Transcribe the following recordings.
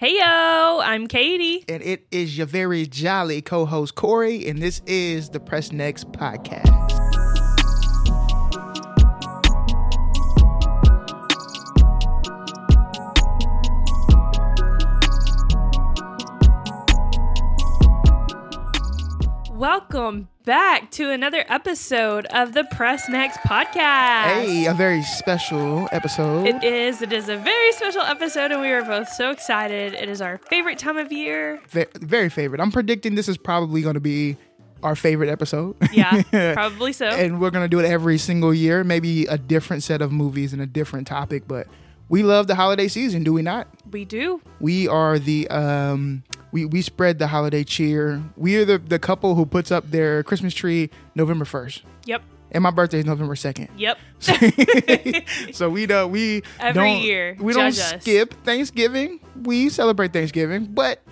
Heyo, I'm Katie. And it is your very jolly co host, Corey, and this is the Press Next podcast. Welcome back to another episode of the Press Next podcast. Hey, a very special episode. It is. It is a very special episode, and we are both so excited. It is our favorite time of year. Ve- very favorite. I'm predicting this is probably going to be our favorite episode. Yeah, probably so. and we're going to do it every single year, maybe a different set of movies and a different topic, but we love the holiday season, do we not? we do. We are the um we we spread the holiday cheer. We are the the couple who puts up their Christmas tree November 1st. Yep. And my birthday is November 2nd. Yep. so we don't we Every don't, year, we don't us. skip Thanksgiving. We celebrate Thanksgiving, but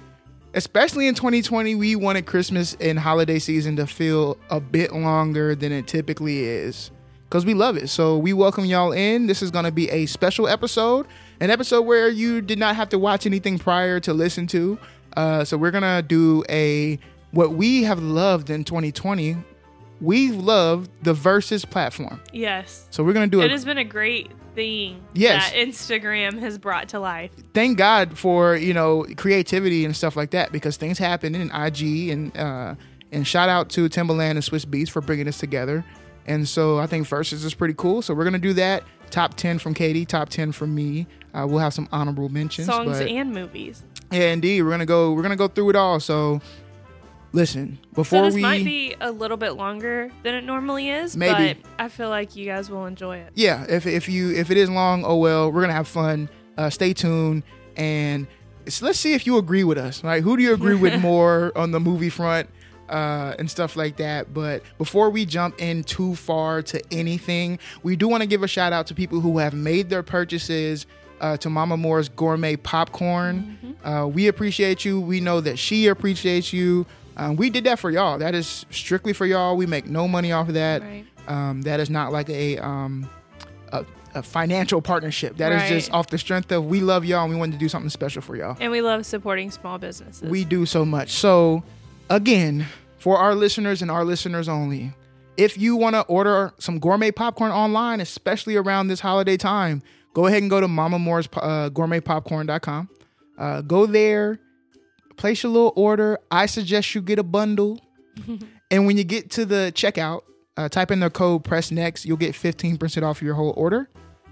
especially in 2020, we wanted Christmas and holiday season to feel a bit longer than it typically is because we love it. So we welcome y'all in. This is going to be a special episode, an episode where you did not have to watch anything prior to listen to. Uh, so we're gonna do a what we have loved in 2020. We've loved the Verzuz platform. yes. So we're gonna do It It has been a great thing Yes. that Instagram has brought to life. thank God for you know creativity and stuff like that because things happen in IG and uh, and shout out to Timbaland and Swizz Beatz for bringing us together. And so I think Verzuz is pretty cool. So we're gonna do that. Top ten from Katie, top ten from me. Uh, we'll have some honorable mentions. Songs but, and movies. Yeah, indeed, we're gonna go. We're gonna go through it all. So listen, So before this we might be a little bit longer than it normally is, Maybe. but I feel like you guys will enjoy it. yeah, if if you if it is long, oh well, we're gonna have fun. Uh, stay tuned and let's see if you agree with us. Right, who do you agree with more on the movie front uh, and stuff like that? But before we jump in too far to anything, we do want to give a shout out to people who have made their purchases. Uh, to Mama Moore's gourmet popcorn. Uh, we appreciate you. We know that she appreciates you. Um, we did that for y'all. That is strictly for y'all. We make no money off of that. Right. Um, that is not like a um, a, a financial partnership. That is Right. just off the strength of we love y'all and we wanted to do something special for y'all. And we love supporting small businesses. We do so much. So, again, for our listeners and our listeners only, if you want to order some gourmet popcorn online, especially around this holiday time, go ahead and go to Mama Moore's uh, gourmetpopcorn.com. Uh, go there, place your little order. I suggest you get a bundle. and when you get to the checkout, uh, type in the code press next. You'll get 15% off your whole order.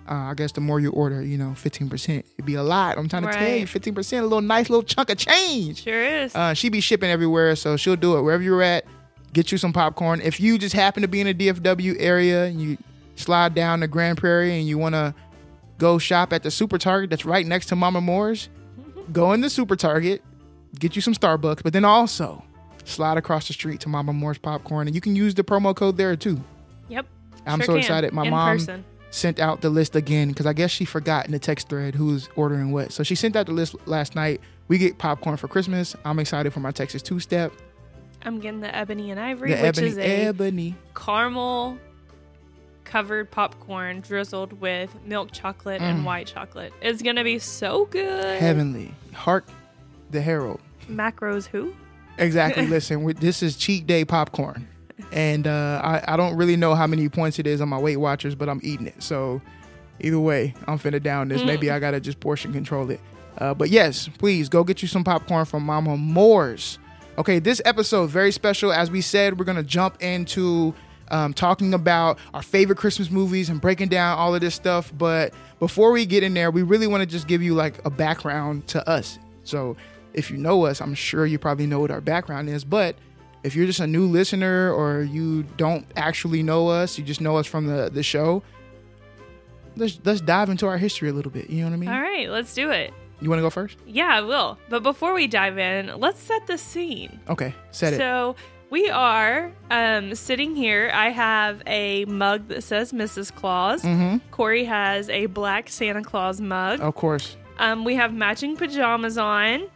Uh, I guess the more you order, you know, 15%. It'd be a lot. I'm trying to tell you, 15%, a little nice little chunk of change. Sure is. Uh, she be shipping everywhere, so she'll do it wherever you're at. Get you some popcorn. If you just happen to be in a DFW area, and you slide down to Grand Prairie and you want to go shop at the Super Target that's right next to Mama Moore's, go in the Super Target, get you some Starbucks, but then also slide across the street to Mama Moore's popcorn, and you can use the promo code there too. yep. I'm Sure so can. excited. My In mom person. sent out the list again because I guess she forgot in the text thread who's ordering what. So she sent out the list last night. We get popcorn for Christmas. I'm excited for my Texas two step. I'm getting the ebony and ivory, The which ebony, is a ebony. caramel covered popcorn drizzled with milk chocolate Mm. and white chocolate. It's gonna be so good. heavenly. Hark the herald. Macros who? Exactly. Listen, we, this is cheat day popcorn, and uh, I I don't really know how many points it is on my Weight Watchers, but I'm eating it. So either way, I'm finna down this. Maybe I gotta just portion control it. Uh, but yes, please go get you some popcorn from Mama Moore's. Okay, this episode very special. As we said, we're gonna jump into um, talking about our favorite Christmas movies and breaking down all of this stuff. But before we get in there, we really want to just give you like a background to us. So if you know us, I'm sure you probably know what our background is. But if you're just a new listener or you don't actually know us, you just know us from the the show. Let's let's dive into our history a little bit. You know what I mean? All right, let's do it. You want to go first? Yeah, I will. But before we dive in, let's set the scene. Okay, set it. So we are um, sitting here. I have a mug that says Mrs. Claus. Mm-hmm. Corey has a black Santa Claus mug. Of course. Um, we have matching pajamas on.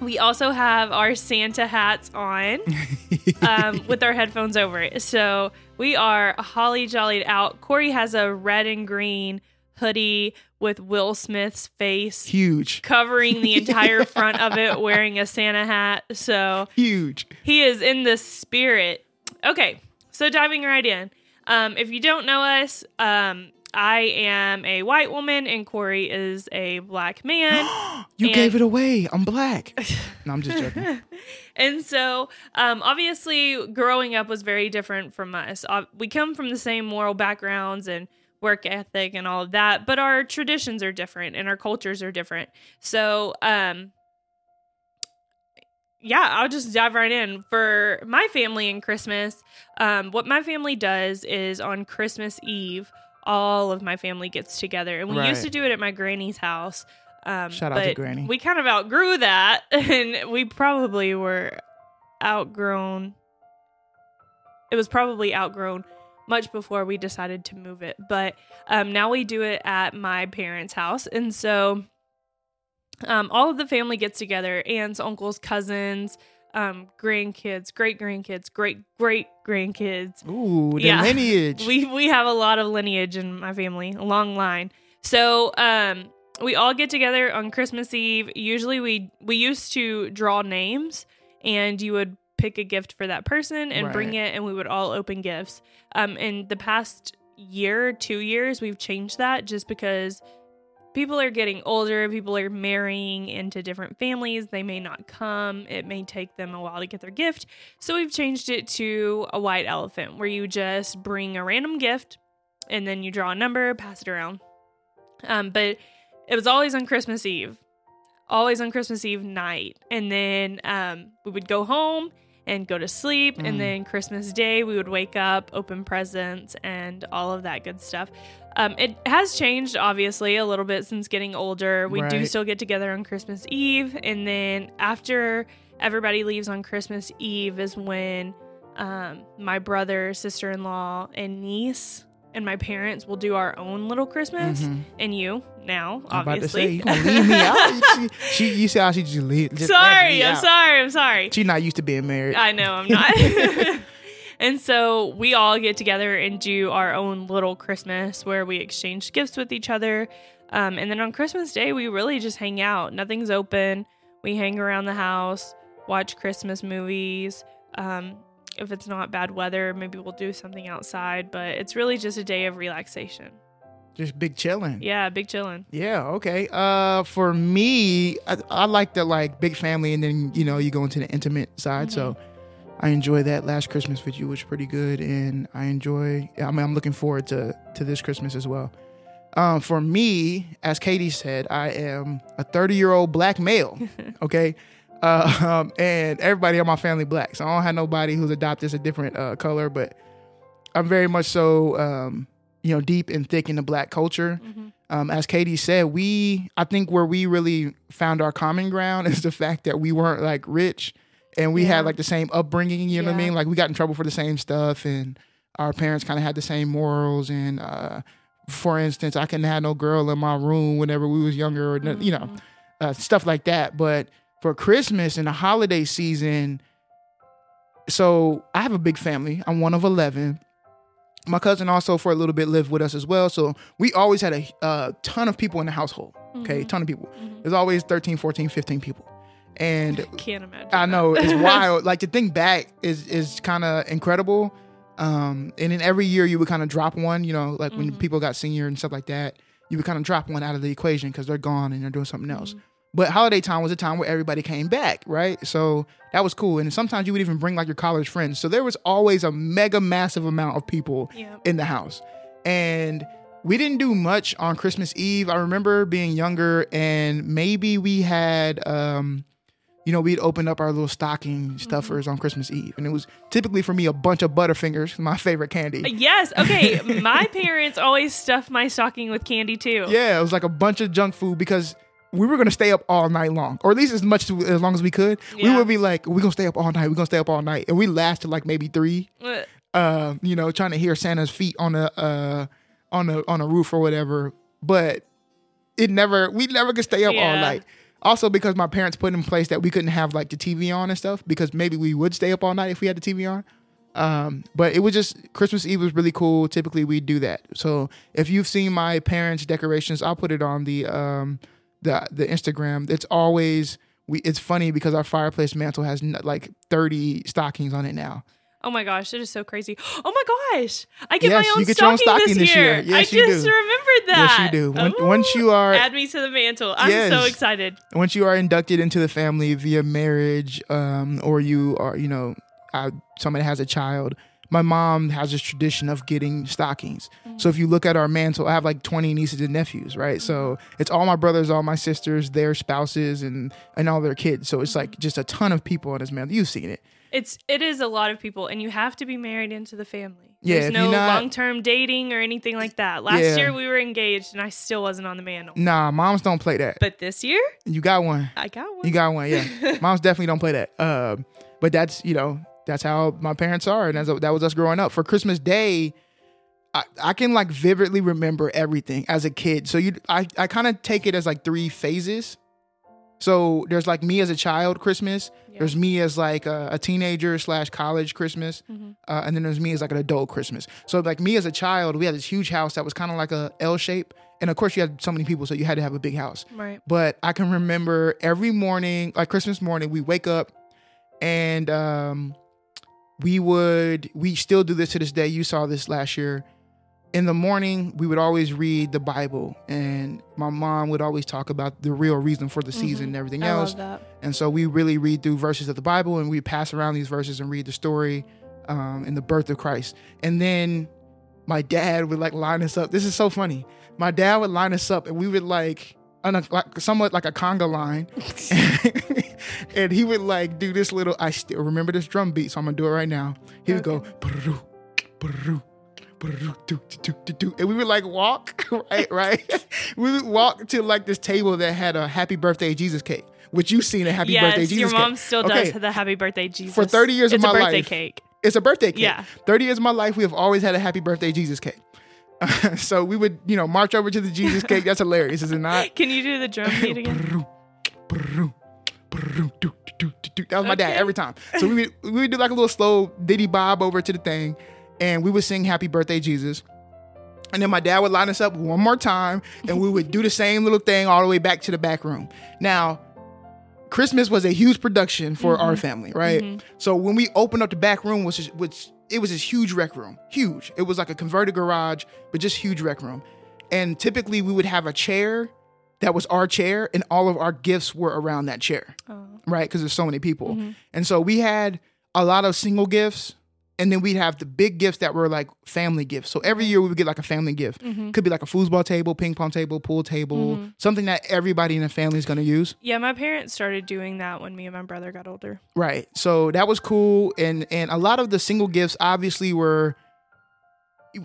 We also have our Santa hats on um, with our headphones over it. So we are holly jollied out. Corey has a red and green hoodie with Will Smith's face Huge. covering the entire front of it, wearing a Santa hat. So Huge. he is in the spirit. Okay, so diving right in. Um, if you don't know us, um, I am a white woman and Corey is a black man. You And- gave it away. I'm black. No, I'm just joking. and so, um, obviously, growing up was very different from us. Uh, we come from the same moral backgrounds and work ethic and all of that, but our traditions are different and our cultures are different. So, um, yeah, I'll just dive right in. For my family and Christmas, um, what my family does is on Christmas Eve, all of my family gets together, and we used to do it at my granny's house. Um, Shout out to Granny. We kind of outgrew that, and we probably were outgrown. It was probably outgrown much before we decided to move it, but um, now we do it at my parents' house, and so um, all of the family gets together aunts uncles cousins um, grandkids great grandkids great great grandkids Ooh, the Yeah. lineage. we we have a lot of lineage in my family a long line. So um we all get together on christmas eve. Usually we we used to draw names and you would pick a gift for that person and bring it and we would all open gifts. Um in the past year two years we've changed that just because people are getting older people are marrying into different families. They may not come. It may take them a while to get their gift. So we've changed it to a white elephant where you just bring a random gift and then you draw a number pass it around. Um, but it was always on christmas eve always on christmas eve night. And then um, we would go home and go to sleep. Mm. and then christmas day we would wake up open presents and all of that good stuff. Um, it has changed obviously a little bit since getting older. We do still get together on christmas eve. And then after everybody leaves on christmas eve is when um, my brother sister-in-law and niece and my parents will do our own little christmas Mhm. and you now I'm about to say obviously you leave me out. She, she, you see how she just leave. Just sorry i'm out. sorry i'm sorry She's not used to being married. I know I'm not. and so we all get together and do our own little Christmas where we exchange gifts with each other. Um, and then on Christmas Day, we really just hang out. Nothing's open. We hang around the house, watch Christmas movies. Um, if it's not bad weather, maybe we'll do something outside, but it's really just a day of relaxation. just big chilling. Yeah, big chilling. Yeah, okay. Uh, for me, I, I like the like big family, and then you know you go into the intimate side. So I enjoy that. Last Christmas with you was pretty good, and I enjoy. I mean, I'm looking forward to to this Christmas as well. Um, for me, as Katie said, I am a 30 year old black male. Okay. Uh, um, and everybody in my family black, so I don't have nobody who's adopted a different uh, color, but I'm very much so, um, you know, deep and thick in the black culture Mhm. um, as Katie said, we I think where we really found our common ground is the fact that we weren't like rich and we Yeah. had like the same upbringing. You know what I mean? Like we got in trouble for the same stuff, and our parents kind of had the same morals. And uh, for instance, I couldn't have no girl in my room whenever we was younger, or you know, Mhm. uh, stuff like that. But for Christmas and the holiday season, so I have a big family. I'm one of 11. My cousin also for a little bit lived with us as well. So we always had a uh, ton of people in the household. Okay, Mhm. ton of people. Mhm. There's always 13, 14, 15 people. And Can't imagine. I that. know it's wild. Like to think back is is kind of incredible. Um, and then every year you would kind of drop one. You know, like when Mhm. people got senior and stuff like that, you would kind of drop one out of the equation because they're gone and they're doing something else. Mhm. But holiday time was a time where everybody came back, right? So that was cool. And sometimes you would even bring like your college friends. So there was always a mega massive amount of people Yeah. in the house. And we didn't do much on Christmas Eve. I remember being younger and maybe we had um you know, we'd open up our little stocking stuffers on Christmas Eve. And it was typically for me a bunch of Butterfingers, my favorite candy. Yes. Okay. my parents always stuff my stocking with candy too. Yeah, it was like a bunch of junk food because we were gonna stay up all night long, or at least as much as, as long as we could. We would be like, we're gonna stay up all night. We're gonna stay up all night, and we lasted like maybe three. Uh, you know, trying to hear Santa's feet on the uh on the on a roof or whatever. But it never, we never could stay up all night. Also, because my parents put in place that we couldn't have like the TV on and stuff, because maybe we would stay up all night if we had the TV on. Um, but it was just Christmas Eve was really cool. Typically, we do that. So if you've seen my parents' decorations, I'll put it on the um the the Instagram. It's always we. It's funny because our fireplace mantle has n- like thirty stockings on it now. Oh my gosh, it is so crazy. Oh my gosh, I get Yes, my own you get your own stocking, stocking this this year. year. Yes, I you just do. remembered Yes, that. you do. When- Ooh, once you are- add me to the mantle. I'm so excited. once you are inducted into the family via marriage um, or you are you know uh, somebody has a child my mom has this tradition of getting stockings so if you look at our mantle i have like 20 nieces and nephews right so it's all my brothers all my sisters their spouses and and all their kids so it's like just a ton of people on this mantle you've seen it It's it is a lot of people, and you have to be married into the family. Yeah, There's no long term dating or anything like that. Last Yeah. year we were engaged, and I still wasn't on the mantle. nah moms don't play that But this year, you got one I got one. You got one, yeah. Moms definitely don't play that. Uh, but that's you know that's how my parents are, and that's, that was us growing up. For Christmas Day, I, I can like vividly remember everything as a kid. So you, I, I kind of take it as like three phases. So there's like me as a child Christmas. Yeah. There's me as like a, a teenager slash college Christmas, Mhm. uh, and then there's me as like an adult Christmas. So like me as a child, we had this huge house that was kind of like a L shape, and of course you had so many people, so you had to have a big house Right. but I can remember every morning, like Christmas morning, we wake up and um, we would, we still do this to this day. You saw this last year. In the morning, we would always read the Bible, and my mom would always talk about the real reason for the season and everything I else. And so we really read through verses of the Bible and we pass around these verses and read the story um, and the birth of Christ. And then my dad would like line us up. This is so funny. My dad would line us up and we would like, on a, like somewhat like a conga line. and he would like do this little, I still remember this drum beat, so I'm gonna do it right now. He would go, "Brrroo, brrroo, brrroo, doo, doo, doo, doo," and we would like walk, right, right? we would walk to like this table that had a happy birthday Jesus cake, which you've seen a happy yes, birthday Jesus Yes, your cake. mom still Okay. does the happy birthday Jesus. For 30 years of it's my a birthday life. cake. It's a birthday cake. Yeah. 30 years of my life, we have always had a happy birthday Jesus cake. so we would, you know, march over to the Jesus cake. That's hilarious, is it not? Can you do the drum beat again? That was my dad every time. So we would, we would do like a little slow diddy bob over to the thing, and we would sing Happy Birthday Jesus. And then my dad would line us up one more time, and we would do the same little thing all the way back to the back room. Now, Christmas was a huge production for our family, right? Mhm. So when we opened up the back room, which is which it was this huge rec room, huge. It was like a converted garage, but just huge rec room. And typically we would have a chair that was our chair, and all of our gifts were around that chair, Oh. right? Because there's so many people, Mhm. and so we had a lot of single gifts, and then we'd have the big gifts that were like family gifts. So every year we would get like a family gift. Mhm. Could be like a foosball table, ping pong table, pool table, Mhm. something that everybody in the family is going to use. Yeah, my parents started doing that when me and my brother got older. Right. So that was cool, and and a lot of the single gifts obviously were.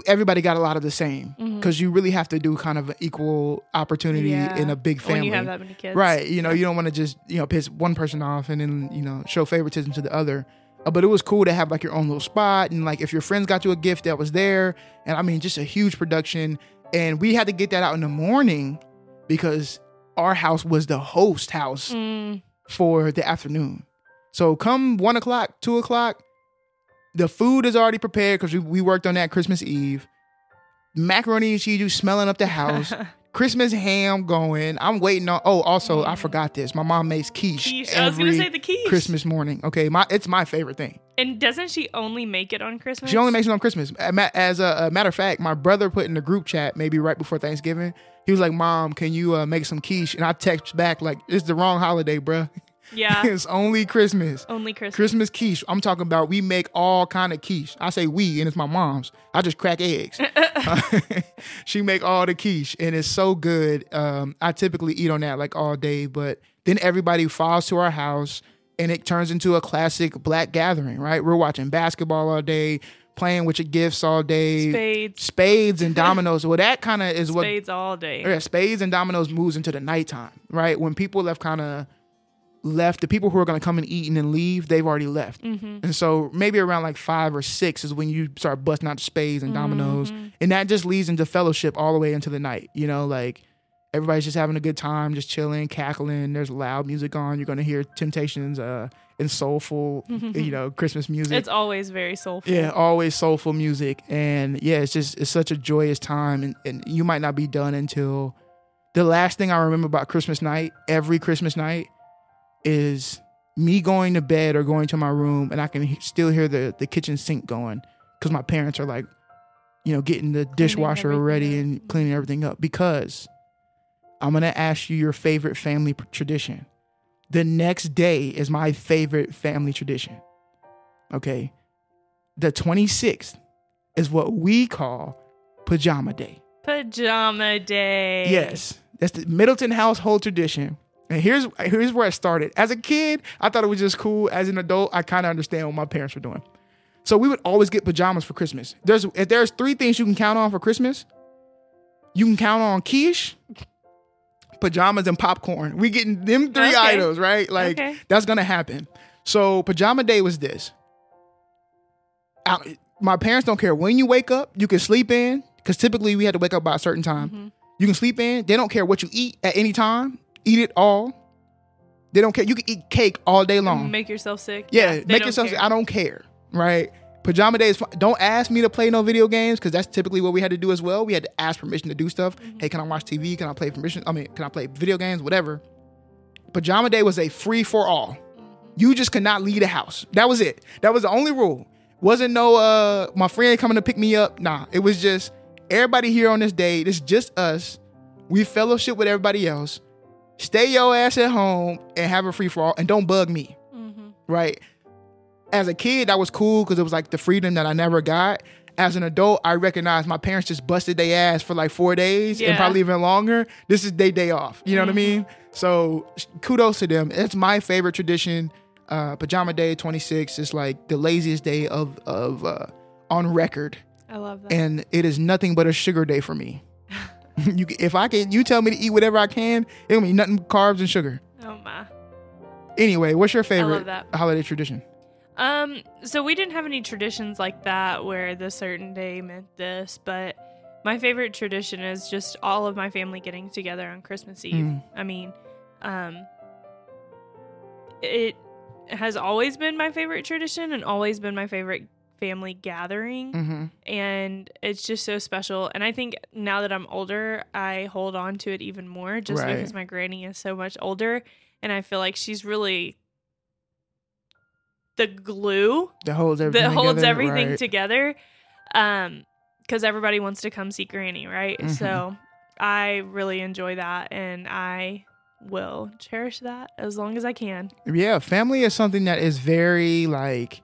Everybody got a lot of the same because you really have to do kind of an equal opportunity Yeah. in a big family. When you have that many kids. Right. You know, you don't want to just, you know, piss one person off and then, you know, show favoritism to the other. Uh, but it was cool to have like your own little spot. And like if your friends got you a gift that was there. And I mean, just a huge production. And we had to get that out in the morning because our house was the host house Mm, for the afternoon. So come one o'clock, two o'clock, the food is already prepared because we, we worked on that Christmas Eve. Macaroni and cheese, you smelling up the house. Christmas ham going. I'm waiting on. Oh, also I forgot this. My mom makes quiche, quiche. I was gonna say the quiche. Christmas morning. Okay, my it's my favorite thing. And doesn't she only make it on Christmas? She only makes it on Christmas. As a, a matter of fact, my brother put in the group chat maybe right before Thanksgiving. He was like, "Mom, can you uh, make some quiche?" And I text back like, "It's the wrong holiday, bruh. Yeah. it's only Christmas." only Christmas. Christmas quiche. I'm talking about we make all kind of quiche. I say we, and it's my mom's. I just crack eggs. she make all the quiche, and it's so good. Um, I typically eat on that like all day, but then everybody falls to our house, and it turns into a classic black gathering. Right? We're watching basketball all day, playing with your gifts all day, Spades. spades and dominoes. well, that kind of is what Spades all day. yeah, spades and dominoes moves into the nighttime, right? When people have kind of left, the people who are going to come and eat and then leave, they've already left. Mm-hmm. And so maybe around like five or six is when you start busting out spades and dominoes. Mm-hmm. And that just leads into fellowship all the way into the night, you know, like everybody's just having a good time, just chilling, cackling. There's loud music on. You're gonna hear Temptations uh, and soulful, you know, Christmas music. It's always very soulful. Yeah, always soulful music, and yeah, it's just it's such a joyous time, and, and you might not be done until the last thing I remember about Christmas night, every Christmas night, is me going to bed or going to my room, and I can he- still hear the the kitchen sink going because my parents are like, you know, getting the dishwasher ready up. and cleaning everything up because I'm gonna ask you your favorite family p- tradition. The next day is my favorite family tradition. Okay. The 26th is what we call pajama day. Pajama day. Yes. That's the Middleton household tradition. And here's here's where it started. As a kid, I thought it was just cool. As an adult, I kind of understand what my parents were doing. So we would always get pajamas for Christmas. There's if there's three things you can count on for Christmas, you can count on quiche, pajamas, and popcorn. We getting them three Okay. items, right? Like Okay. that's gonna happen. So pajama day was this. Out- my parents don't care when you wake up. You can sleep in because typically we had to wake up by a certain time. Mhm. You can sleep in. They don't care what you eat at any time. Eat it all. They don't care. You can eat cake all day long. Make yourself sick. yeah, they make yourself. care. I don't care. Right. Pajama day is fine. Don't ask me to play no video games because that's typically what we had to do as well. We had to ask permission to do stuff. Mm-hmm. Hey, can I watch TV? Can I play permission? I mean, can I play video games? Whatever. Pajama day was a free for all. Mm-hmm. You just could not leave the house. That was it. That was the only rule. Wasn't no uh my friend coming to pick me up. Nah, it was just everybody here on this day. It's just us. We fellowship with everybody else. Stay your ass at home and have a free for all and don't bug me. Mhm. Right. As a kid, that was cool because it was like the freedom that I never got. As an adult, I recognize my parents just busted their ass for like four days and probably even longer. This is their day off. You know what I Mhm. mean? So kudos to them. It's my favorite tradition. Uh, pajama day 26 is like the laziest day of of uh, on record, I love that. and it is nothing but a sugar day for me. you, if I can, you tell me to eat whatever I can. It'll be nothing but carbs and sugar. oh my. Anyway, what's your favorite holiday tradition? Um, so we didn't have any traditions like that where the certain day meant this, but my favorite tradition is just all of my family getting together on Christmas Eve. Mm. I mean, um, it has always been my favorite tradition and always been my favorite family gathering. Mm-hmm. And it's just so special. And I think now that I'm older, I hold on to it even more just Right. because my granny is so much older. And I feel like she's really the glue That holds everything. that holds together, everything right. together um because everybody wants to come see granny right Mhm. so i really enjoy that and i will cherish that as long as i can Yeah, family is something that is very like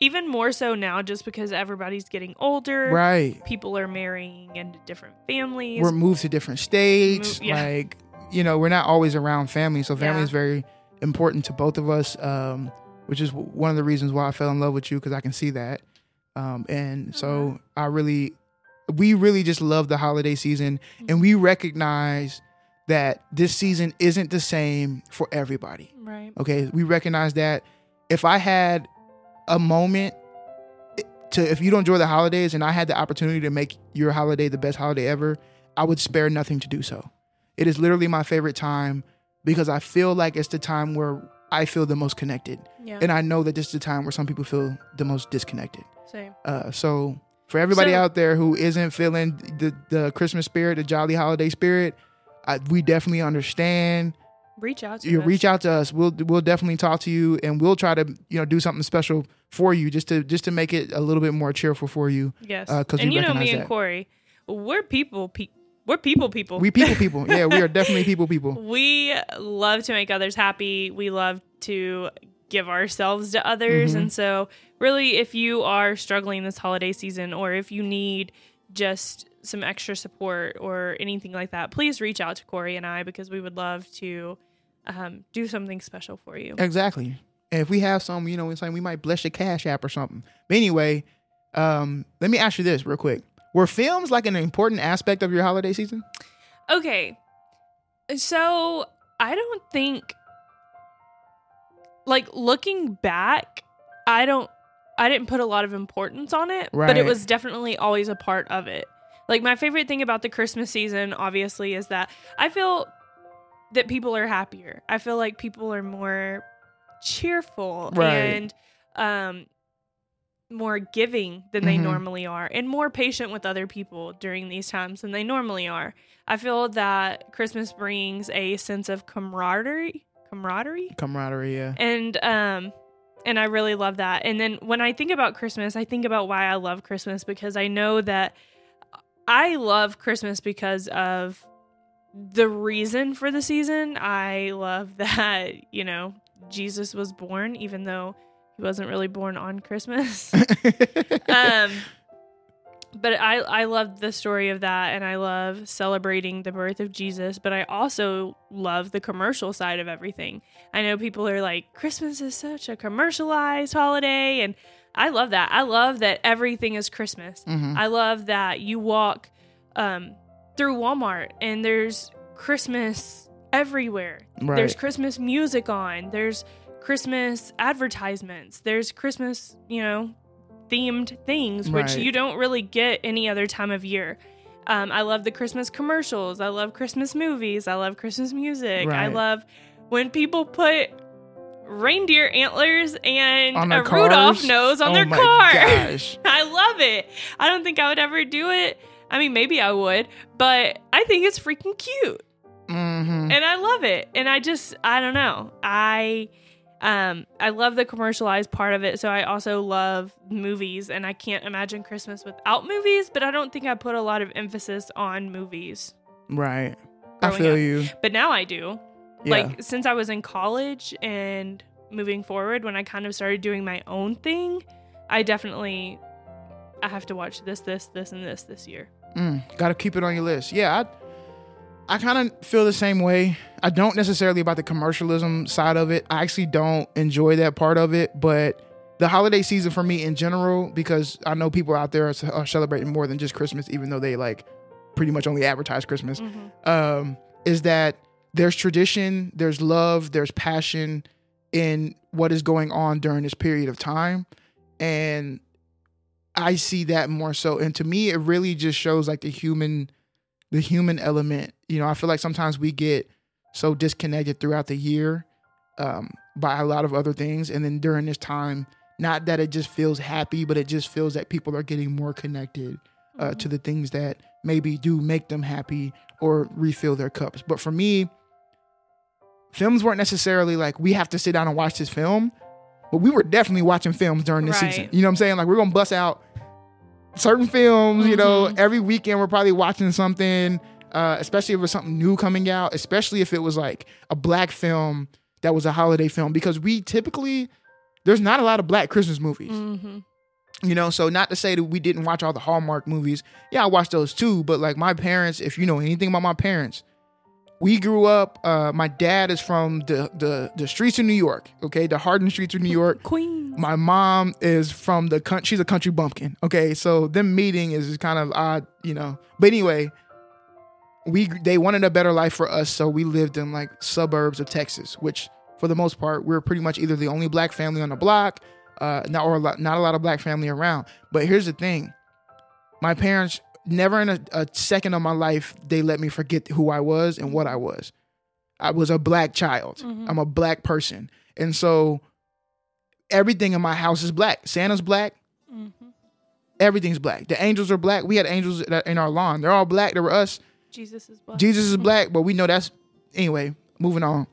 even more so now just because everybody's getting older right. people are marrying into different families We're moved to different states. Move- yeah. Like you know, we're not always around family, so family Yeah. is very important to both of us. Um, which is one of the reasons why I fell in love with you because I can see that. Um, and so I really, we really just love the holiday season, and we recognize that this season isn't the same for everybody. right Okay, we recognize that if I had a moment to, if you don't enjoy the holidays and I had the opportunity to make your holiday the best holiday ever, I would spare nothing to do so. It is literally my favorite time because I feel like it's the time where I feel the most connected. yeah And I know that this is the time where some people feel the most disconnected. same Uh, so for everybody So- out there who isn't feeling the, the Christmas spirit, the jolly holiday spirit, I, we definitely understand reach out to you us. reach out to us. We'll we'll definitely talk to you, and we'll try to you know do something special for you, just to just to make it a little bit more cheerful for you. yes uh, 'cause and you know me recognize and corey we're people pe- we're people people We people, people, yeah, we are definitely people, people. we love to make others happy. We love to give ourselves to others. Mhm. And so, really, if you are struggling this holiday season or if you need just some extra support or anything like that, please reach out to Corey and I because we would love to um, do something special for you. Exactly. And if we have some, you know, it's like we might bless your cash app or something. But anyway, um, let me ask you this real quick: Were films like an important aspect of your holiday season? Okay. So I don't think like looking back, I don't I didn't put a lot of importance on it, but it was definitely always a part of it. Like my favorite thing about the Christmas season, obviously, is that I feel that people are happier. I feel like people are more cheerful Right. and um more giving than they Mhm. normally are and more patient with other people during these times than they normally are. I feel that Christmas brings a sense of camaraderie, camaraderie Camaraderie, yeah. and um and I really love that. And then when I think about Christmas, I think about why I love Christmas because I know that I love Christmas because of the reason for the season. I love that, you know, Jesus was born even though he wasn't really born on Christmas. um but I I love the story of that and I love celebrating the birth of Jesus, but I also love the commercial side of everything. I know people are like Christmas is such a commercialized holiday and I love that. I love that everything is Christmas. Mhm. I love that you walk um through Walmart and there's Christmas everywhere. Right. There's Christmas music on. There's Christmas advertisements. There's Christmas, you know, themed things, which Right. you don't really get any other time of year. Um, I love the Christmas commercials. I love Christmas movies. I love Christmas music. I love when people put reindeer antlers and a their Rudolph nose on oh their my car. gosh. I love it. I don't think I would ever do it. I mean, maybe I would, but I think it's freaking cute hmm and I love it. And I just I don't know. I um I love the commercialized part of it. So I also love movies and I can't imagine Christmas without movies, but I don't think I put a lot of emphasis on movies. Right. I feel up. you. But now I do. Yeah. Like since I was in college and moving forward when I kind of started doing my own thing, I definitely I have to watch this this this and this this year. Mm, Got to keep it on your list. Yeah, I I kind of feel the same way. I don't necessarily about the commercialism side of it. I actually don't enjoy that part of it, but the holiday season for me in general, because I know people out there are, are celebrating more than just Christmas, even though they like pretty much only advertise Christmas, Mhm. um, is that there's tradition, there's love, there's passion in what is going on during this period of time. And I see that more so. And to me, it really just shows like the human, the human element. You know, I feel like sometimes we get so disconnected throughout the year um, by a lot of other things. And then during this time, not that it just feels happy, but it just feels that people are getting more connected uh, to the things that maybe do make them happy or refill their cups. But for me, films weren't necessarily like we have to sit down and watch this film, but we were definitely watching films during this season. You know what I'm saying? Like we're gonna bust out certain films. You know, Mhm. every weekend we're probably watching something. Uh, especially if it was something new coming out, especially if it was like a black film that was a holiday film, because we typically there's not a lot of black Christmas movies. Mhm. You know, so not to say that we didn't watch all the Hallmark movies. Yeah, I watched those too, but like my parents, if you know anything about my parents, we grew up uh my dad is from the the the streets of New York, okay? The hardened streets of New York. Queens. My mom is from the country. She's a country bumpkin. Okay, so them meeting is kind of odd, you know. But anyway, we they wanted a better life for us, so we lived in like suburbs of Texas, which for the most part we're pretty much either the only black family on the block, uh, not or a lot, not a lot of black family around. But here's the thing, my parents never in a, a second of my life they let me forget who I was and what I was. I was a black child. Mhm. I'm a black person, and so everything in my house is black. Santa's black. Mhm. Everything's black. The angels are black. We had angels in our lawn. They're all black. They were us. Jesus is black. Jesus is black, but we know that's anyway. Moving on.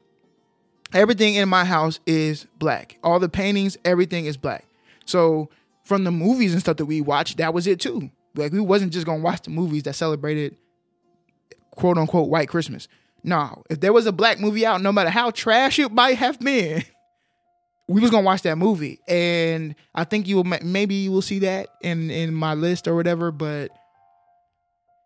Everything in my house is black. All the paintings, everything is black. So from the movies and stuff that we watched, that was it too. Like we wasn't just gonna watch the movies that celebrated quote unquote white Christmas. No, if there was a black movie out, no matter how trash it might have been, we was gonna watch that movie. And I think you will maybe you will see that in in my list or whatever. But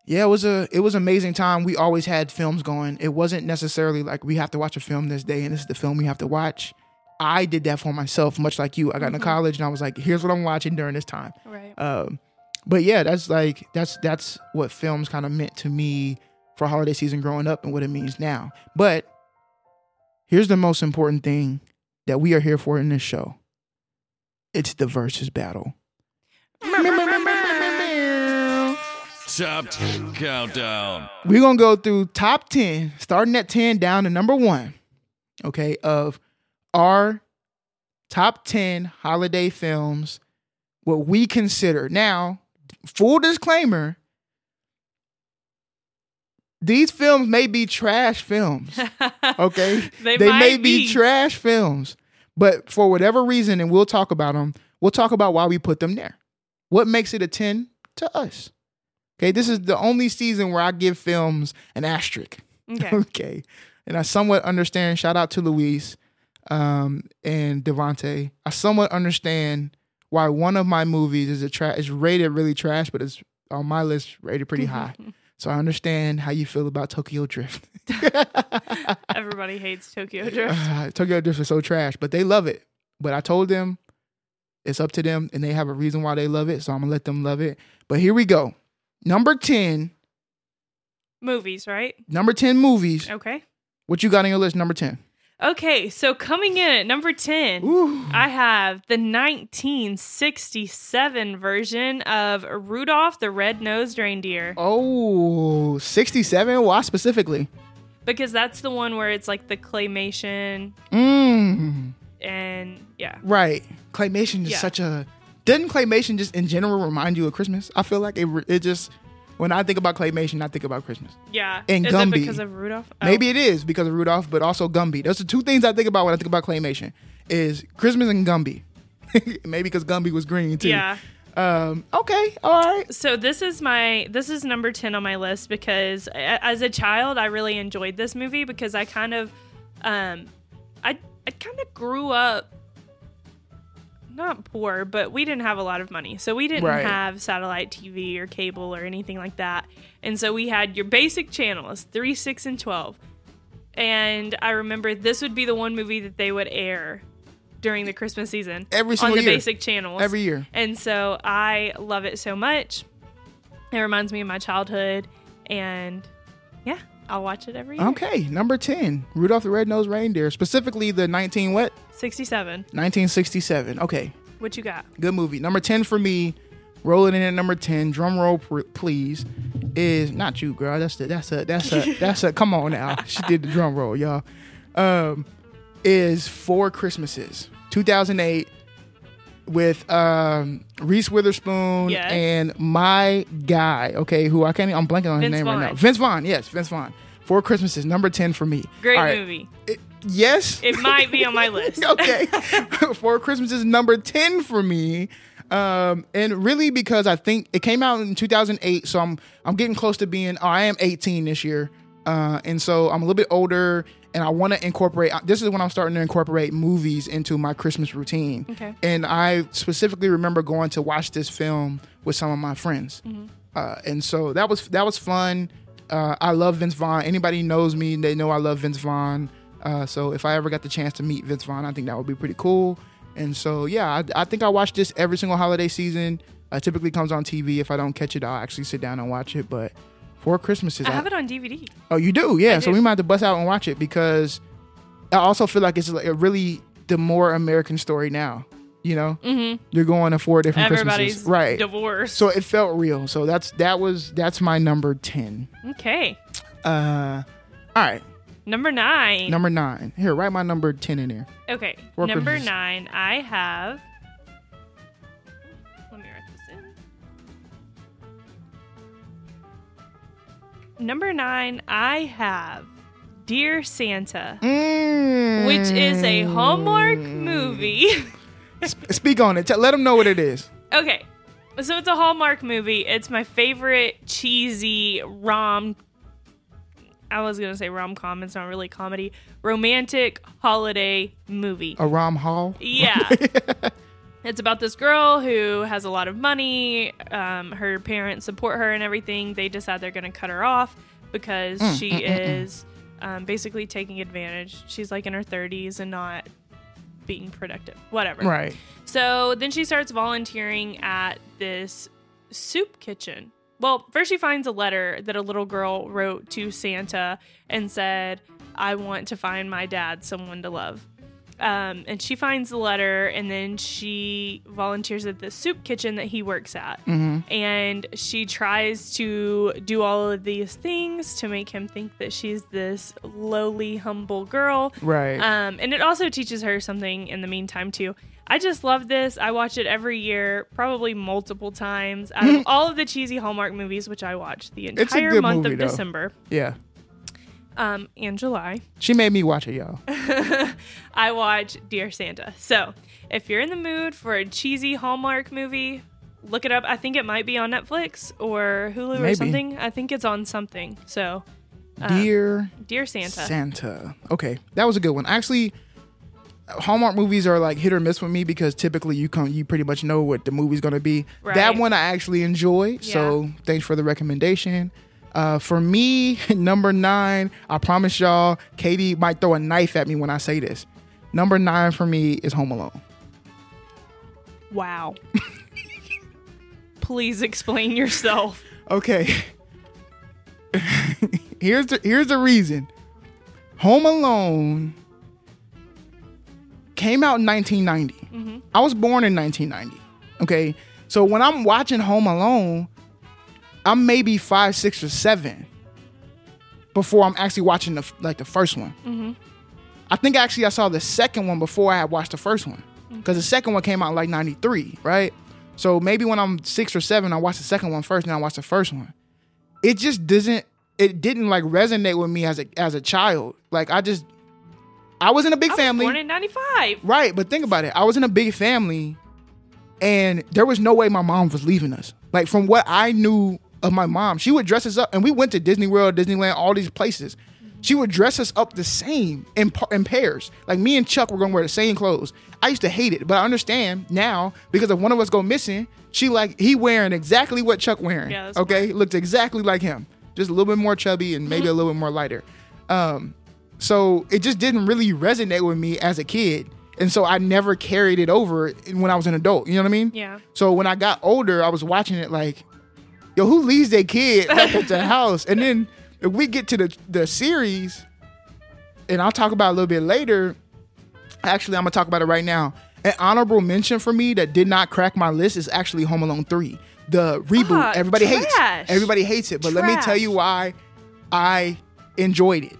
yeah, it was a it was amazing time. We always had films going. It wasn't necessarily like we have to watch a film this day and this is the film we have to watch. I did that for myself, much like you. I got into Mhm. college and I was like, here's what I'm watching during this time. Right. Um, but yeah, that's like that's that's what films kind of meant to me for holiday season growing up and what it means now. But here's the most important thing that we are here for in this show. It's the versus battle. Top 10 Countdown. We're gonna go through top ten, starting at ten down to number one. Okay, of our top ten holiday films, what we consider. Now, full disclaimer. These films may be trash films. Okay. They may might be. be. trash films, but for whatever reason, and we'll talk about them, we'll talk about why we put them there. What makes it a 10 to us? Okay. This is the only season where I give films an asterisk. Okay. Okay. And I somewhat understand, shout out to Luis um, and Devante. I somewhat understand why one of my movies is a tra- is rated really trash, but it's on my list rated pretty high. So I understand how you feel about Tokyo Drift. Everybody hates Tokyo Drift. Uh, Tokyo Drift is so trash, but they love it. But I told them it's up to them and they have a reason why they love it. So I'm to let them love it. But here we go. Number 10, Movies, right? number 10 movies. Okay. What you got on your list, number 10? Okay, so coming in at number 10, Ooh. I have the 1967 version of Rudolph the Red-Nosed Reindeer Oh, 67? Why specifically? because that's the one where it's like the claymation Mm, and yeah. right. Claymation is Yeah. such a. Doesn't claymation just in general remind you of Christmas? I feel like it, it just. When I think about claymation, I think about Christmas. Yeah. And Is Gumby. it because of Rudolph? Oh. Maybe it is because of Rudolph, but also Gumby. Those are two things I think about when I think about claymation: is Christmas and Gumby. Maybe because Gumby was green too. Yeah. Um. Okay. All right. So this is my this is number 10 on my list because as a child I really enjoyed this movie because I kind of um I I kind of grew up not poor, but we didn't have a lot of money. So we didn't Right. have satellite TV or cable or anything like that. And so we had your basic channels, 3, 6 and 12. And I remember this would be the one movie that they would air during the Christmas season Every on the year. basic channels. Every year. And so I love it so much. It reminds me of my childhood. And yeah, I'll watch it every year. Okay. Number ten, Rudolph the Red-Nosed Reindeer, specifically the 19 what? 67. 1967. Okay. What you got? Good movie. Number 10 for me, rolling in at number 10, drum roll pr- please, is not you, girl. That's the that's a that's a that's a come on now. She did the drum roll, y'all. Um is Four Christmases. 2008 with um Reese Witherspoon Yes. and my guy, okay, who I can't I'm blanking on his Vince name right now. Vince Vaughn. Yes, Vince Vaughn. Four Christmases, number 10 for me. Great All right. movie. It- yes. It might be on my list. okay. Four Christmas is number 10 for me. Um, and really because I think it came out in 2008, so I'm I'm getting close to being oh, I am 18 this year. Uh, and so I'm a little bit older and I want to incorporate this is when I'm starting to incorporate movies into my Christmas routine. Okay. And I specifically remember going to watch this film with some of my friends. Uh, and so that was that was fun. Uh, I love Vince Vaughn. Anybody knows me, they know I love Vince Vaughn. Uh, so if I ever got the chance to meet Vince Vaughn, I think that would be pretty cool. And so yeah, I, I think I watch this every single holiday season. Uh, typically comes on TV. If I don't catch it, I'll actually sit down and watch it. But Four Christmases, I have it on DVD. Oh, you do? Yeah. I so do. we might have to bust out and watch it because I also feel like it's like a really the more American story now. You know, Mm-hmm. you're going to four different Everybody's Christmases, right? divorced. So it felt real. So that's that was that's my number ten. okay. Uh, all right, Number nine. number nine. Here, write my number ten in there. okay. Number nine, I have. Let me write this in. Number nine, I have Dear Santa, Mm. which is a Hallmark movie. Sp- Speak on it. Let them know what it is. Okay. So it's a Hallmark movie. It's my favorite cheesy rom I was going to say rom-com, it's not really comedy. Romantic holiday movie. A Rom Hall. Yeah. it's about this girl who has a lot of money. Um, her parents support her and everything. They decide they're going to cut her off because Mm, she is um, basically taking advantage. She's like in her 30s and not being productive. Whatever. Right. So then she starts volunteering at this soup kitchen. Well, first she finds a letter that a little girl wrote to Santa and said, I want to find my dad someone to love. Um, and she finds the letter, and then she volunteers at the soup kitchen that he works at. Mm-hmm. And she tries to do all of these things to make him think that she's this lowly, humble girl. Right. Um, and it also teaches her something in the meantime, too. I just love this. I watch it every year, probably multiple times. Out of all of the cheesy Hallmark movies, which I watch the entire month movie, of though. December yeah. um, and July. She made me watch it, y'all. I watch Dear Santa. So if you're in the mood for a cheesy Hallmark movie, look it up. I think it might be on Netflix or Hulu or something. I think it's on something. So Um, Dear Dear Santa. Santa. Okay, that was a good one. Actually, Hallmark movies are like hit or miss with me because typically you come, you pretty much know what the movie's gonna be. That one I actually enjoy. So thanks for the recommendation. Uh, for me, number nine, I promise y'all, Katie might throw a knife at me when I say this. Number nine for me is Home Alone. Wow. Please explain yourself. Okay. here's the here's the reason. Home Alone came out in 1990. I was born in 1990. Okay. So when I'm watching Home Alone, I'm maybe five, six, or seven before I'm actually watching the like the first one. Mm-hmm. I think actually I saw the second one before I had watched the first one mm. because the second one came out like 93, right? So maybe when I'm six or seven, I watch the second one first, and I watch the first one. It just doesn't. It didn't like resonate with me as a as a child. Like I just, I was in a big I was family, born in 95. right? But think about it. I was in a big family, and there was no way my mom was leaving us. Like from what I knew of my mom, she would dress us up, and we went to Disney World, Disneyland, all these places. She would dress us up the same in in pairs. Like me and Chuck were gonna wear the same clothes. I used to hate it, but I understand now because if one of us go missing, she like he wearing exactly what Chuck wearing. Yeah, okay, looked exactly like him, just a little bit more chubby and maybe a little bit more lighter. Um, so it just didn't really resonate with me as a kid, and so I never carried it over when I was an adult. You know what I mean? Yeah. So when I got older, I was watching it like, yo, who leaves their kid at the house? And then if we get to the the series, and I'll talk about it a little bit later. Actually, I'm gonna talk about it right now. An honorable mention for me that did not crack my list is actually Home Alone 3. The reboot. Ah, Everybody trash. hates. Everybody hates it. But let me tell you why I enjoyed it.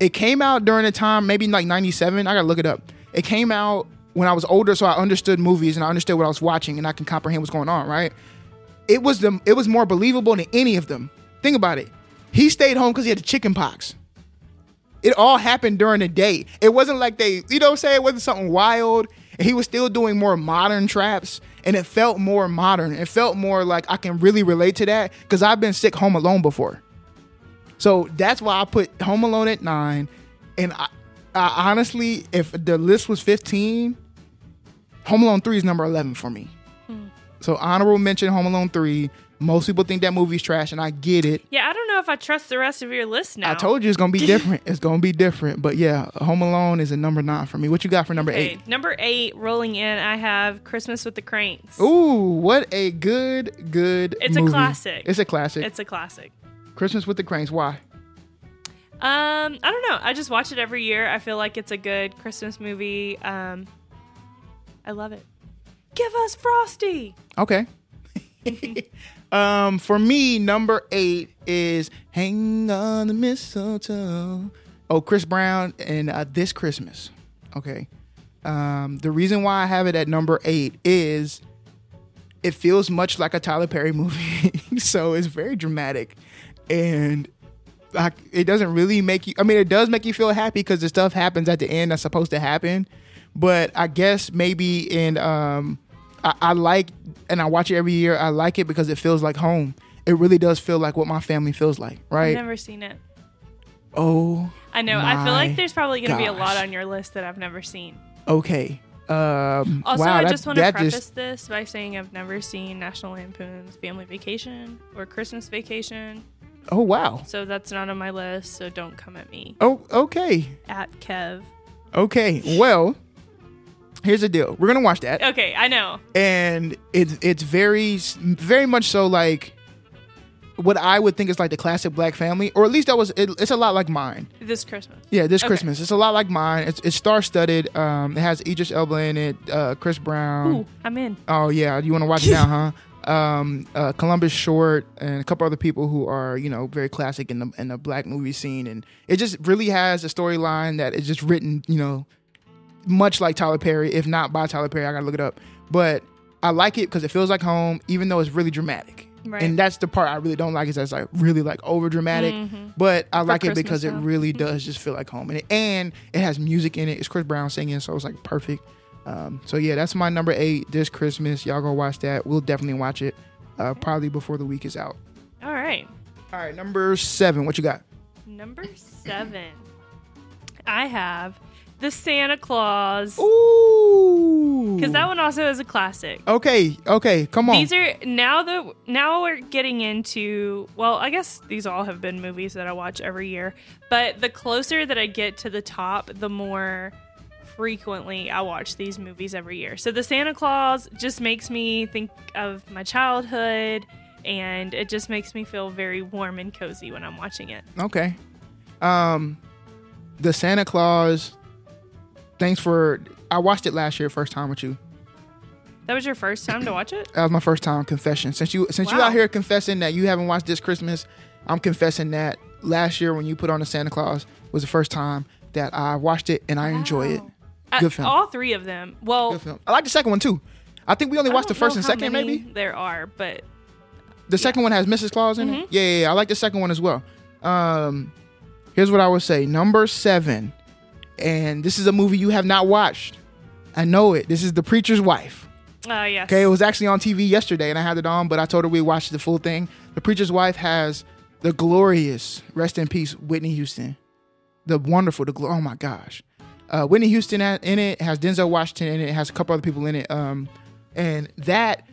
It came out during a time, maybe like 97. I gotta look it up. It came out when I was older, so I understood movies and I understood what I was watching and I can comprehend what's going on, right? It was the it was more believable than any of them. Think about it. He stayed home because he had the chicken pox. It all happened during the day. It wasn't like they, you know what I'm saying? It wasn't something wild. And he was still doing more modern traps. And it felt more modern. It felt more like I can really relate to that because I've been sick home alone before. So that's why I put Home Alone at nine. And I, I honestly, if the list was 15, Home Alone 3 is number 11 for me. Hmm. So honorable mention Home Alone 3. Most people think that movie's trash, and I get it. Yeah, I don't know if I trust the rest of your list now. I told you it's gonna be different. it's gonna be different. But yeah, Home Alone is a number nine for me. What you got for number Okay, eight? number eight, rolling in, I have Christmas with the Cranks. Ooh, what a good, good. It's a classic. It's a classic. It's a classic. Christmas with the Cranks. Why? Um, I don't know. I just watch it every year. I feel like it's a good Christmas movie. Um, I love it. Give us Frosty. Okay. um, for me, number eight is "Hang on the Mistletoe." Oh, Chris Brown and uh, "This Christmas." Okay. Um, the reason why I have it at number eight is it feels much like a Tyler Perry movie, so it's very dramatic, and like it doesn't really make you. I mean, it does make you feel happy because the stuff happens at the end that's supposed to happen, but I guess maybe in um, I, I like and I watch it every year. I like it because it feels like home. It really does feel like what my family feels like, right I've never seen it. oh, I know. I feel like there's probably going to be a lot on your list that I've never seen. okay. Um, Also, wow, I that- just want to preface just- this by saying I've never seen National Lampoon's Family Vacation or Christmas Vacation, oh wow. so that's not on my list. So don't come at me Oh okay. at Kev. Okay. Well, here's the deal. We're gonna watch that. Okay, I know. and it's it's very very much so like what I would think is like the classic black family, or at least that was. It, it's a lot like mine. This Christmas. Yeah, this Okay. Christmas. It's a lot like mine. It's, it's star studded. Um, it has Idris Elba in it. Uh, Chris Brown. Ooh, I'm in. Oh yeah, you want to watch it now, huh? Um, uh, Columbus Short and a couple other people who are you know very classic in the in the black movie scene, and it just really has a storyline that is just written you know much like Tyler Perry, if not by Tyler Perry. I gotta look it up, but I like it because it feels like home, even though it's really dramatic. Right. And that's the part I really don't like is that's like really like over dramatic, but I like it Christmas, because it really does just feel like home, and it, and it has music in it. It's Chris Brown singing, so it's like perfect. Um, so yeah, that's my number eight this Christmas. Y'all go watch that. We'll definitely watch it, uh, probably before the week is out. All right. All right, number seven. What you got? Number seven. I have the Santa Claus. Ooh, Because that one also is a classic. Okay, okay, come on. These are now the now we're getting into well, I guess these all have been movies that I watch every year. But the closer that I get to the top, the more frequently I watch these movies every year. So the Santa Claus just makes me think of my childhood and it just makes me feel very warm and cozy when I'm watching it. Okay. Um, the Santa Claus. Thanks for. I watched it last year, first time with you. That was your first time to watch it? That was my first time confession. Since you since you out here confessing that you haven't watched this Christmas, I'm confessing that last year when you put on the Santa Claus was the first time that I watched it and I enjoy it. Good film. all three of them. Well, Good film. I like the second one too. I think we only I watched the don't first know and how second, many maybe. there are, but The second one has Mrs. Claus in Mm-hmm. it. Yeah, yeah, yeah. I like the second one as well. Um, here's what I would say: number seven, and this is a movie you have not watched. I know it. This is The Preacher's Wife. uh, yes. Okay, it was actually on TV yesterday, and I had it on, but I told her we watched the full thing. The Preacher's Wife has the glorious, rest in peace, Whitney Houston. The wonderful, the glo- oh my gosh, uh, Whitney Houston in it has Denzel Washington in it. has a couple other people in it, um, and that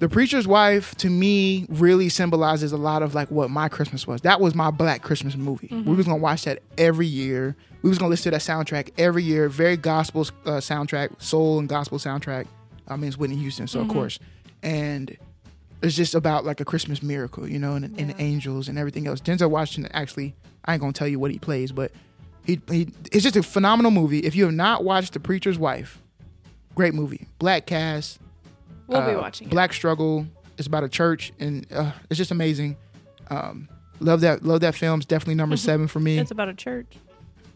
the preacher's wife to me really symbolizes a lot of like what my Christmas was. That was my black Christmas movie. We was gonna watch that every year. We was gonna listen to that soundtrack every year. Very gospel uh, soundtrack, soul and gospel soundtrack. I mean, it's Whitney Houston, so of course, and it's just about like a Christmas miracle, you know, and, and angels and everything else. Denzel Washington actually, I ain't gonna tell you what he plays, but he, he it's just a phenomenal movie. If you have not watched The Preacher's Wife, great movie. Black cast, we'll be uh, watching it. Black Struggle. It's about a church, and uh, it's just amazing. Um, love that. Love that film. It's definitely number seven for me. It's about a church.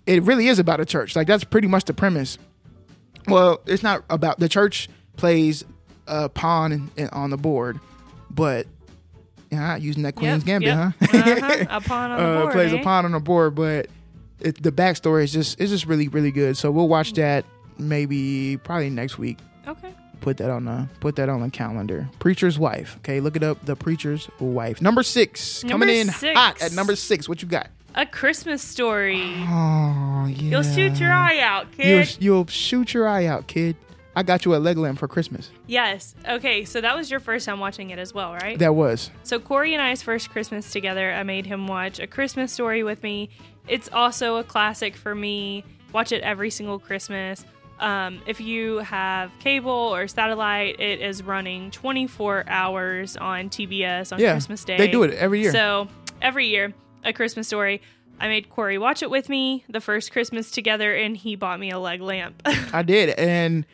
it really is about a church. Like that's pretty much the premise. Well, it's not about the church plays a pawn in, in, on the board, but yeah, using that Queen's Yep, Gambit, yep. huh? Uh-huh. A pawn on the uh, board. plays eh? a pawn on the board, but it, the backstory is just it's just really really good. So we'll watch mm-hmm. that maybe probably next week. Okay. Put that on the put that on the calendar. Preacher's wife. Okay, look it up. The preacher's wife. Number six coming in six. hot at number six. What you got? A Christmas story. Oh yeah. You'll shoot your eye out, You'll, kid. you'll shoot your eye out, kid. I got you a leg lamp for Christmas. yes. Okay, so that was your first time watching it as well, right? That was. So Corey and I's first Christmas together, I made him watch A Christmas Story with me. It's also a classic for me. Watch it every single Christmas. Um, if you have cable or satellite, it is running 24 hours on TBS on Yeah. Christmas Day. They do it every year. So every year, A Christmas Story. I made Corey watch it with me the first Christmas together, and he bought me a leg lamp. I did. And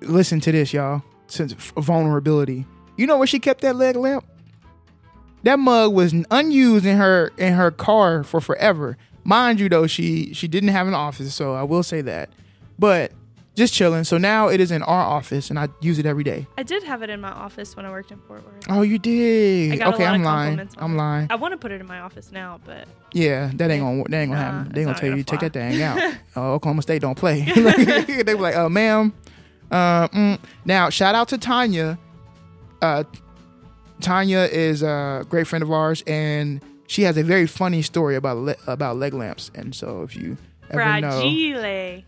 listen to this, y'all. Since vulnerability. You know where she kept that leg lamp? That mug was unused in her in her car for forever. Mind you, though, she she didn't have an office, so I will say that. But just chilling. So now it is in our office, and I use it every day. I did have it in my office when I worked in Fort Worth. Oh, you did? I got a okay, I'm lying. I'm it. lying. I want to put it in my office now, but Yeah, that ain't gonna that ain't gonna Nah, happen. They gonna tell gonna you take that thing out. oh, Oklahoma State don't play. they were like, oh, ma'am. Uh, mm. Now, shout out to Tanya. Uh, Tanya is a great friend of ours, and she has a very funny story about le- about leg lamps. And so, if you ever know,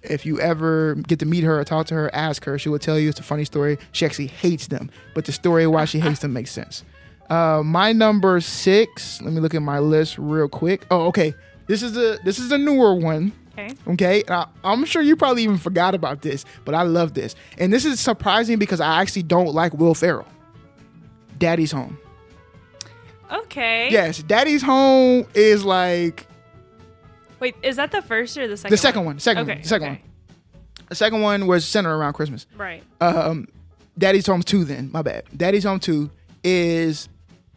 if you ever get to meet her or talk to her, ask her. She will tell you it's a funny story. She actually hates them, but the story why she hates them makes sense. Uh, my number six. Let me look at my list real quick. Oh, okay. This is a this is a newer one. Okay. Okay, and I, I'm sure you probably even forgot about this, but I love this. And this is surprising because I actually don't like Will Ferrell. Daddy's Home. Okay. Yes, Daddy's Home is like Wait, is that the first or the second? the second one. Second Okay. one. The second okay. one. The second one was centered around Christmas. Right. um, Daddy's Home 2 then, my bad. Daddy's Home 2 is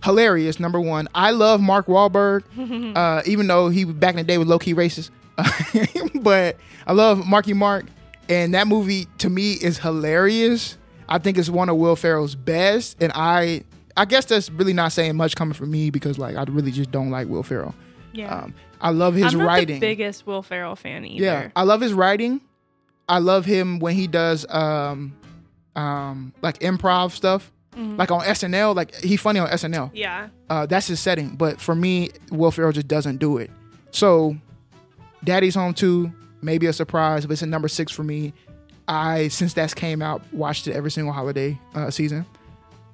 hilarious, number one. I love Mark Wahlberg, uh, even though he back in the day was low-key racist. but I love Marky Mark, and that movie to me is hilarious. I think it's one of Will Ferrell's best, and I I guess that's really not saying much coming from me because like I really just don't like Will Ferrell. Yeah. Um, I love his I'm not writing. the biggest Will Ferrell fan either. Yeah, I love his writing. I love him when he does um um like improv stuff. Like on SNL, like he funny on SNL. Yeah. Uh that's his setting. But for me, Will Ferrell just doesn't do it. So Daddy's Home 2, maybe a surprise, but it's a number six for me. I since that came out, watched it every single holiday uh season.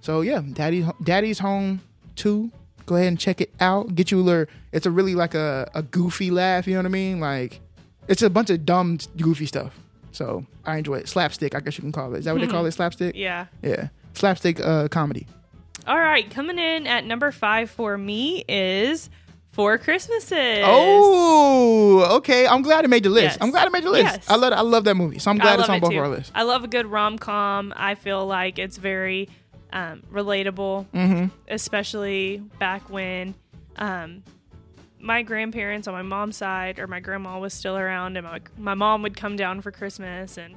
So yeah, Daddy Daddy's Home 2. Go ahead and check it out. Get you a little it's a really like a, a goofy laugh, you know what I mean? Like it's a bunch of dumb goofy stuff. So I enjoy it. Slapstick, I guess you can call it. Is that what they call it? Slapstick? Yeah. Yeah. Slapstick uh comedy. All right. Coming in at number five for me is Four Christmases. Oh, okay. I'm glad it made the list. Yes. I'm glad it made the list. Yes. I love I love that movie. So I'm glad it's on it both too. of our lists. I love a good rom com. I feel like it's very um, relatable, Mm-hmm. especially back when um, my grandparents on my mom's side or my grandma was still around, and my, my mom would come down for Christmas. And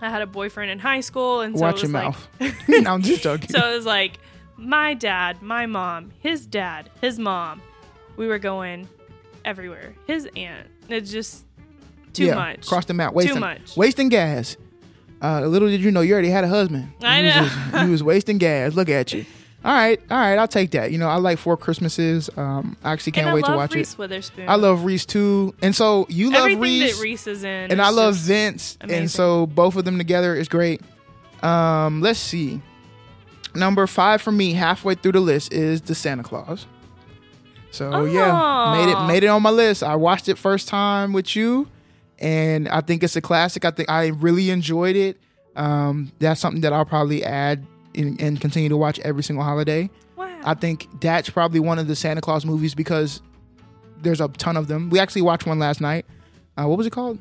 I had a boyfriend in high school, and so Watch it was your like, mouth. no, I'm just joking. so it was like my dad, my mom, his dad, his mom. We were going everywhere. His aunt. It's just too yeah, much. Cross the map. Wasting, much. Wasting gas. Uh, little did you know you already had a husband. I you was know. just- you was wasting gas. Look at you. All right, all right. I'll take that. You know, I like Four Christmases. Um, I actually can't and wait I love to watch Reese it. Witherspoon. I love Reese too, and so you love everything Reese, that Reese is in, and I love just- Vince, amazing. and so both of them together is great. Um, let's see. Number five for me, halfway through the list, is the Santa Claus. So yeah, made it made it on my list. I watched it first time with you, and I think it's a classic. I think I really enjoyed it. Um, that's something that I'll probably add and, and continue to watch every single holiday. Wow. I think that's probably one of the Santa Claus movies because there's a ton of them. We actually watched one last night. Uh, what was it called?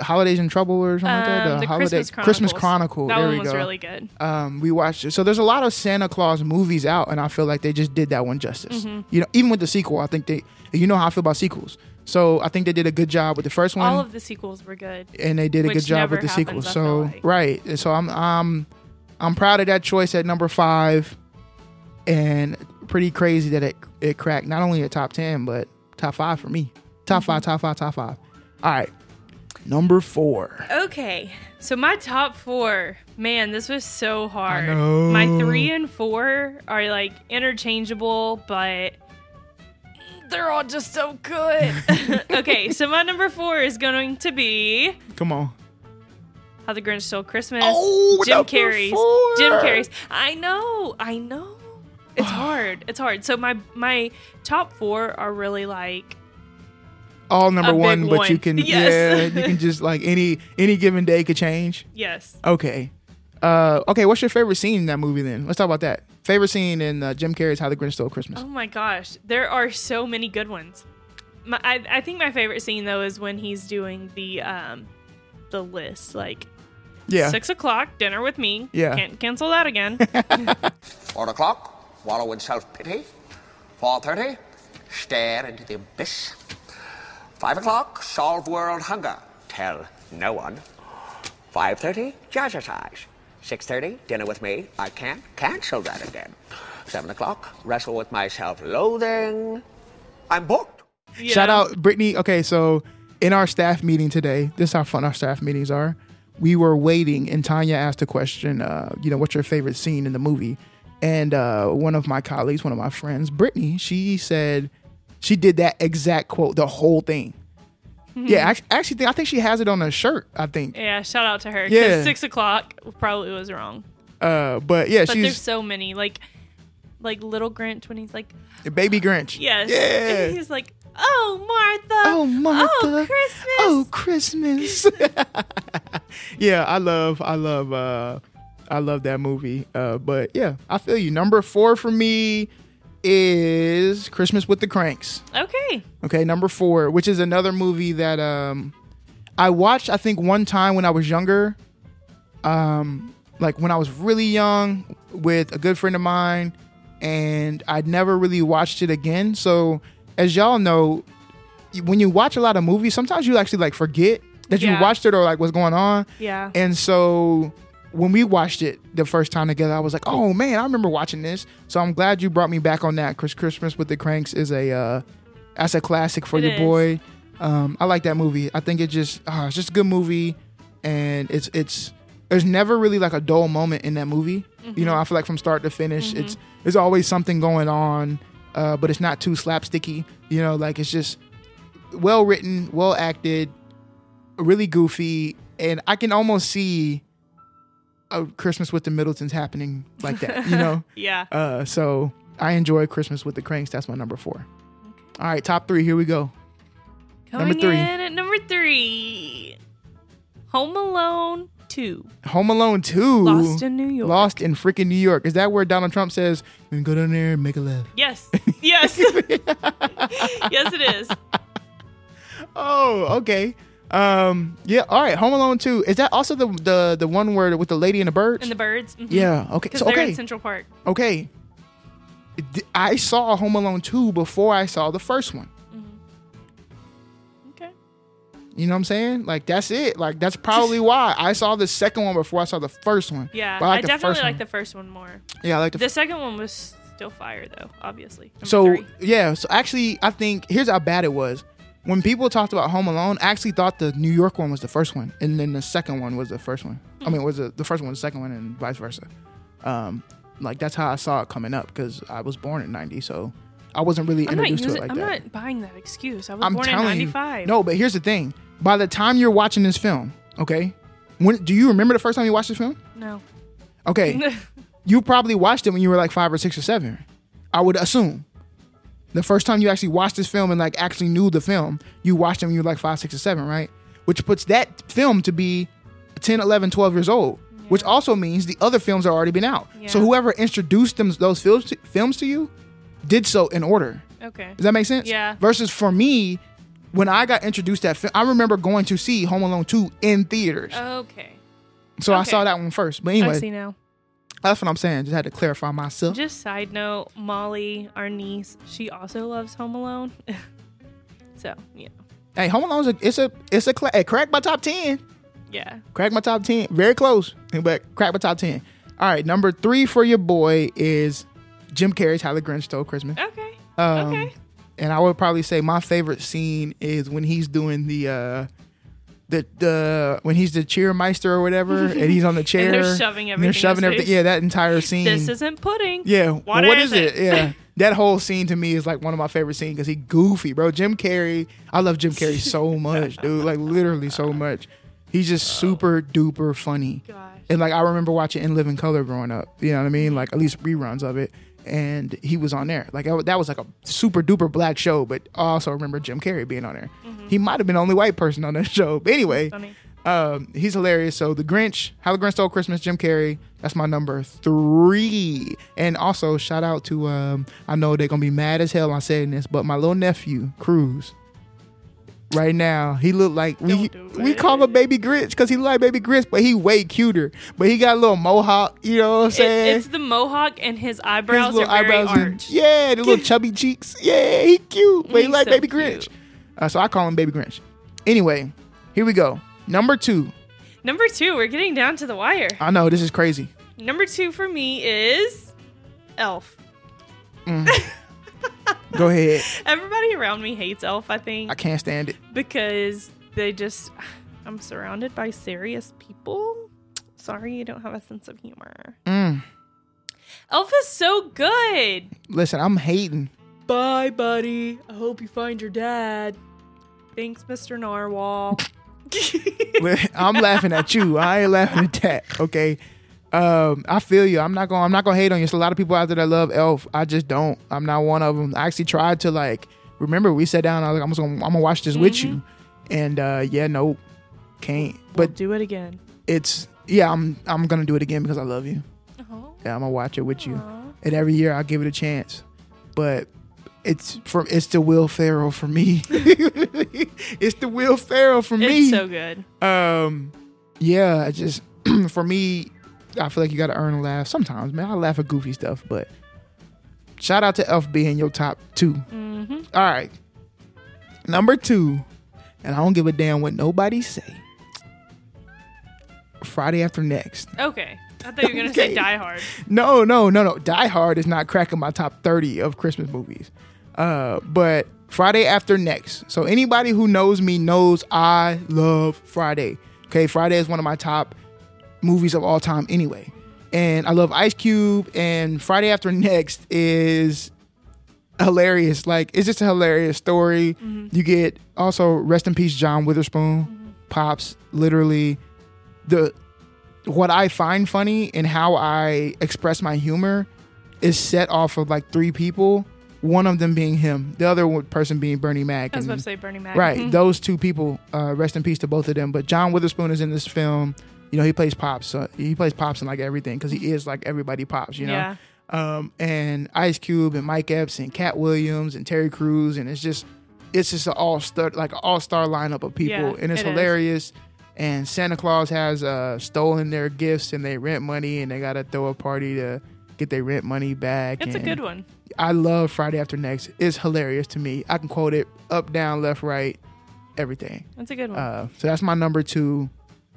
Holidays in Trouble or something like that. Um, the Holiday Christmas Christmas Chronicle. that there one we was go. really good. um, we watched it. So there's a lot of Santa Claus movies out, and I feel like they just did that one justice. Mm-hmm. You know, even with the sequel, I think they. You know how I feel about sequels. So I think they did a good job with the first one All of the sequels were good. and they did a good job with the happens, I So like. right, And so I'm I'm I'm proud of that choice at number five, and pretty crazy that it it cracked not only a top ten but top five for me. Top five, top five, top five. All right, number four. Okay, so my top four, man, this was so hard. My three and four are like interchangeable, but they're all just so good. okay, so my number four is going to be Come on. How the Grinch Stole Christmas. Oh, Jim number Carrey's. four. Jim Carrey's. I know. I know. It's hard. It's hard. So my my top four are really like All number A big one, but you can Yes. yeah, you can just like any any given day could change. yes. Okay. Uh, okay, what's your favorite scene in that movie then? Let's talk about that. Favorite scene in uh, Jim Carrey's How the Grinch Stole Christmas. Oh my gosh, there are so many good ones. My, I, I think my favorite scene though is when he's doing the um the list like yeah. six o'clock dinner with me. Yeah. can't cancel that again. Four o'clock, wallow in self-pity. Four thirty, stare into the abyss. Five o'clock, solve world hunger. Tell no one. Five thirty, jazzercise. Six thirty, dinner with me. I can't cancel that again. Seven o'clock, wrestle with my self-loathing. I'm booked. You Shout out Brittany. Okay, so in our staff meeting today, this is how fun our staff meetings are. We were waiting, and Tanya asked a question. Uh, you know, what's your favorite scene in the movie? And uh, one of my colleagues, one of my friends, Brittany, she said she did that exact quote, the whole thing. Yeah, actually, actually, I think she has it on a shirt. I think. Yeah, shout out to her. Yeah. six o'clock probably was wrong. Uh, but yeah, But there's she's so many like like little Grinch when he's like baby Grinch. yes, Yeah. and he's like oh Martha, Oh, Martha. oh Christmas, Oh, Christmas. yeah, I love, I love, uh, I love that movie. Uh, but yeah, I feel you. Number four for me is Christmas with the Cranks. Okay. Okay, number four, which is another movie that um I watched I think one time when I was younger. Um like when I was really young with a good friend of mine and I'd never really watched it again. So as y'all know, when you watch a lot of movies, sometimes you actually like forget that you Yeah. watched it or like what's going on. Yeah. And so when we watched it the first time together, I was like, "Oh man, I remember watching this." So I'm glad you brought me back on that. Chris Christmas with the Cranks is a uh, that's a classic for It your is. boy. Um, I like that movie. I think it just uh, it's just a good movie, and it's it's there's never really like a dull moment in that movie. You know, I feel like from start to finish, it's there's always something going on, uh, but it's not too slapsticky. You know, like it's just well written, well acted, really goofy, and I can almost see a Christmas with the Middletons happening like that. You know, yeah. uh, so I enjoy Christmas with the Cranks. That's my number four. All right, top three. Here we go. Coming number three. in at number three. Home Alone 2. Home Alone Two. Lost in New York. Lost in freaking New York. Is that where Donald Trump says, "We can go down there and make a left"? Yes. Yes. yes, it is. Oh, okay. Um, yeah. All right. Home Alone Two. Is that also the the the one where with the lady and the birds? And the birds. mhm. yeah. Okay. So, okay. in Central Park. okay. I saw Home Alone 2 before I saw the first one. Okay. You know what I'm saying? Like that's it. Like that's probably why I saw the second one before I saw the first one. Yeah. But I, like the definitely like the first one more. Yeah, I like the, The second one was still fire, though, obviously. Number So three. yeah, so actually, I think here's how bad it was. When people talked about Home Alone, I actually thought the New York one was the first one, and then the second one was the first one. I mean, was the, the first one the second one, and vice versa. Um, like that's how I saw it coming up because I was born in '90, so I wasn't really I'm introduced to it like I'm that. not buying that excuse. I was I'm born in 95. no. But here's the thing: by the time you're watching this film, okay, when do you remember the first time you watched this film? No. Okay, you probably watched it when you were like five or six or seven. I would assume. The first time you actually watched this film and like actually knew the film, you watched it when you were like five, six, or seven, right? Which puts that film to be 10, 11, 12 years old. Which also means the other films have already been out. So whoever introduced them those films to, films to you did so in order. okay. Does that make sense? Yeah. Versus for me, when I got introduced to that film, I remember going to see Home Alone 2 in theaters. Okay. so I saw that one first. But I anyway, see now. That's what I'm saying. Just had to clarify myself. Just side note, Molly, our niece, she also loves Home Alone. so, yeah. Hey, Home Alone's a it's a it's a cla- it cracked my top ten. Yeah. Crack my top ten. Very close, but crack my top ten. All right, number three for your boy is Jim Carrey's How the Grinch Stole Christmas. Okay. Um, okay. And I would probably say my favorite scene is when he's doing the uh the the when he's the cheermeister or whatever, and he's on the chair. they're shoving and they're everything shoving everything. Yeah, that entire scene. This isn't pudding. Yeah. What what is it? it? Yeah. that whole scene to me is like one of my favorite scenes because he goofy, bro. Jim Carrey. I love Jim Carrey so much, dude. Like literally so much. He's just super duper funny. Gosh. And like I remember watching In Living Color growing up. You know what I mean? Like at least reruns of it. And he was on there. Like I, that was like a super duper black show, but I also remember Jim Carrey being on there. He might have been the only white person on that show. But anyway, um, he's hilarious. So the Grinch, How the Grinch Stole Christmas, Jim Carrey. That's my number three. And also shout out to um, I know they're gonna be mad as hell on saying this, but my little nephew Cruz. Right now, he look like we Don't we call him Baby Grinch because he look like Baby Grinch, but he way cuter. But he got a little mohawk. You know what I'm It, saying? it's the mohawk and his His eyebrows are little very eyebrows and- arched. yeah, the little chubby cheeks. Yeah, he cute, but he like so Baby cute. Grinch. Uh, so I call him Baby Grinch. Anyway, here we go. Number two. Number two, we're getting down to the wire. I know this is crazy. Number two for me is Elf. Go ahead. Everybody around me hates Elf, I think, I can't stand it. because they just. I'm surrounded by serious people. Sorry, you don't have a sense of humor. Mm. Elf is so good. Listen, I'm hating. Bye, buddy. I hope you find your dad. Thanks, Mr. Narwhal. I'm laughing at you. I ain't laughing at that. Okay. Um, I feel you. I'm not gonna. I'm not gonna hate on you. There's a lot of people out there that love Elf. I just don't. I'm not one of them. I actually tried to like. Remember, we sat down. I was like, I'm just gonna. I'm gonna watch this with you. And uh, yeah, no, can't. but But do it again. it's yeah. I'm. I'm gonna do it again because I love you. Oh, Yeah, I'm gonna watch it with you. And every year I'll give it a chance. but it's from it's the Will Ferrell for me. it's the Will Ferrell for me. It's so good. Um, yeah, I just for me, I feel like you got to earn a laugh. Sometimes, man, I laugh at goofy stuff, but shout out to Elf being your top 2 Mm-hmm. All right, number two, and I don't give a damn what nobody say. Friday after next. Okay. I thought you were gonna Okay. say Die Hard. No, no, no, no. Die Hard is not cracking my top 30 of Christmas movies. Uh, but Friday After Next. So anybody who knows me knows I love Friday. Okay, Friday is one of my top movies of all time anyway. And I love Ice Cube and Friday After Next is hilarious. Like it's just a hilarious story. You get also rest in peace John Witherspoon, Pops, literally the what I find funny and how I express my humor is set off of like three people. One of them being him, the other person being Bernie Mac. I was and- about to say Bernie Mac. Right, Mhm. those two people. Uh, rest in peace to both of them. But John Witherspoon is in this film. You know, he plays pops. So he plays pops in like everything because he is like everybody pops. You know. Yeah. Um, and Ice Cube and Mike Epps and Katt Williams and Terry Crews and it's just it's just an all star like all star lineup of people Yeah, and it's it is. hilarious. And Santa Claus has uh, stolen their gifts and they rent money and they gotta throw a party to get their rent money back. It's a good one. I love Friday After Next. It's hilarious to me. I can quote it up, down, left, right, everything. That's a good one. Uh, so that's my number two,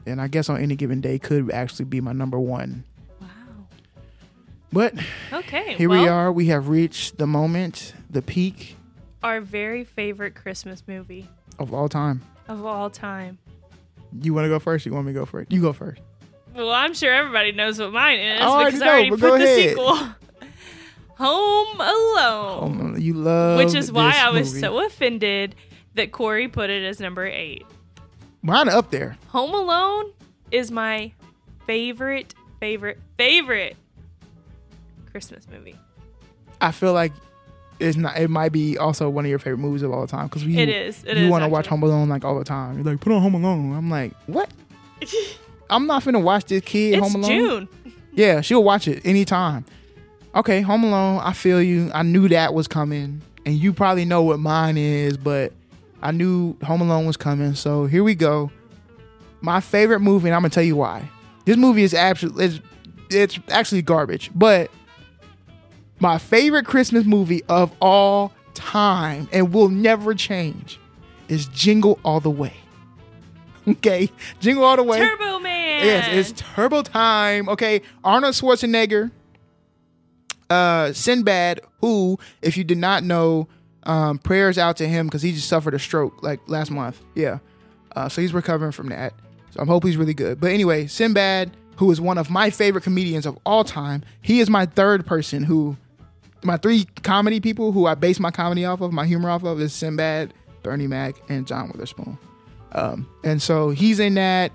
and I guess on any given day could actually be my number one. wow. But Okay. here we are. We have reached the moment, the peak Our very favorite Christmas movie of all time. of all time. You want to go first? You want me to go first? You go first. Well, I'm sure everybody knows what mine is oh, I already because I already but put go the ahead. sequel. Home Alone. Oh, you love which is why I was movie. so offended that Corey put it as number eight. Mine up there. Home Alone is my favorite, favorite, favorite Christmas movie. I feel like it's not. It might be also one of your favorite movies of all time because we It is. It you want to watch. Home Alone like all the time. You're like, put on Home Alone. I'm like, what? I'm not finna watch this kid It's Home Alone. June. Yeah, she'll watch it anytime. Okay, Home Alone. I feel you. I knew that was coming, and you probably know what mine is, but I knew Home Alone was coming. So here we go. My favorite movie, and I'm gonna tell you why. This movie is absolutely it's, it's actually garbage, but my favorite Christmas movie of all time and will never change is Jingle All the Way. Okay, Jingle All the Way. Turbo Man. Yes, it's turbo time. Okay, Arnold Schwarzenegger, uh, Sinbad, who, if you did not know, um, prayers out to him because he just suffered a stroke like last month. Yeah, uh, so he's recovering from that. So I hope he's really good. But anyway, Sinbad, who is one of my favorite comedians of all time, he is my third person who, my three comedy people who I base my comedy off of, my humor off of, is Sinbad, Bernie Mac, and John Witherspoon. Um, and so he's in that,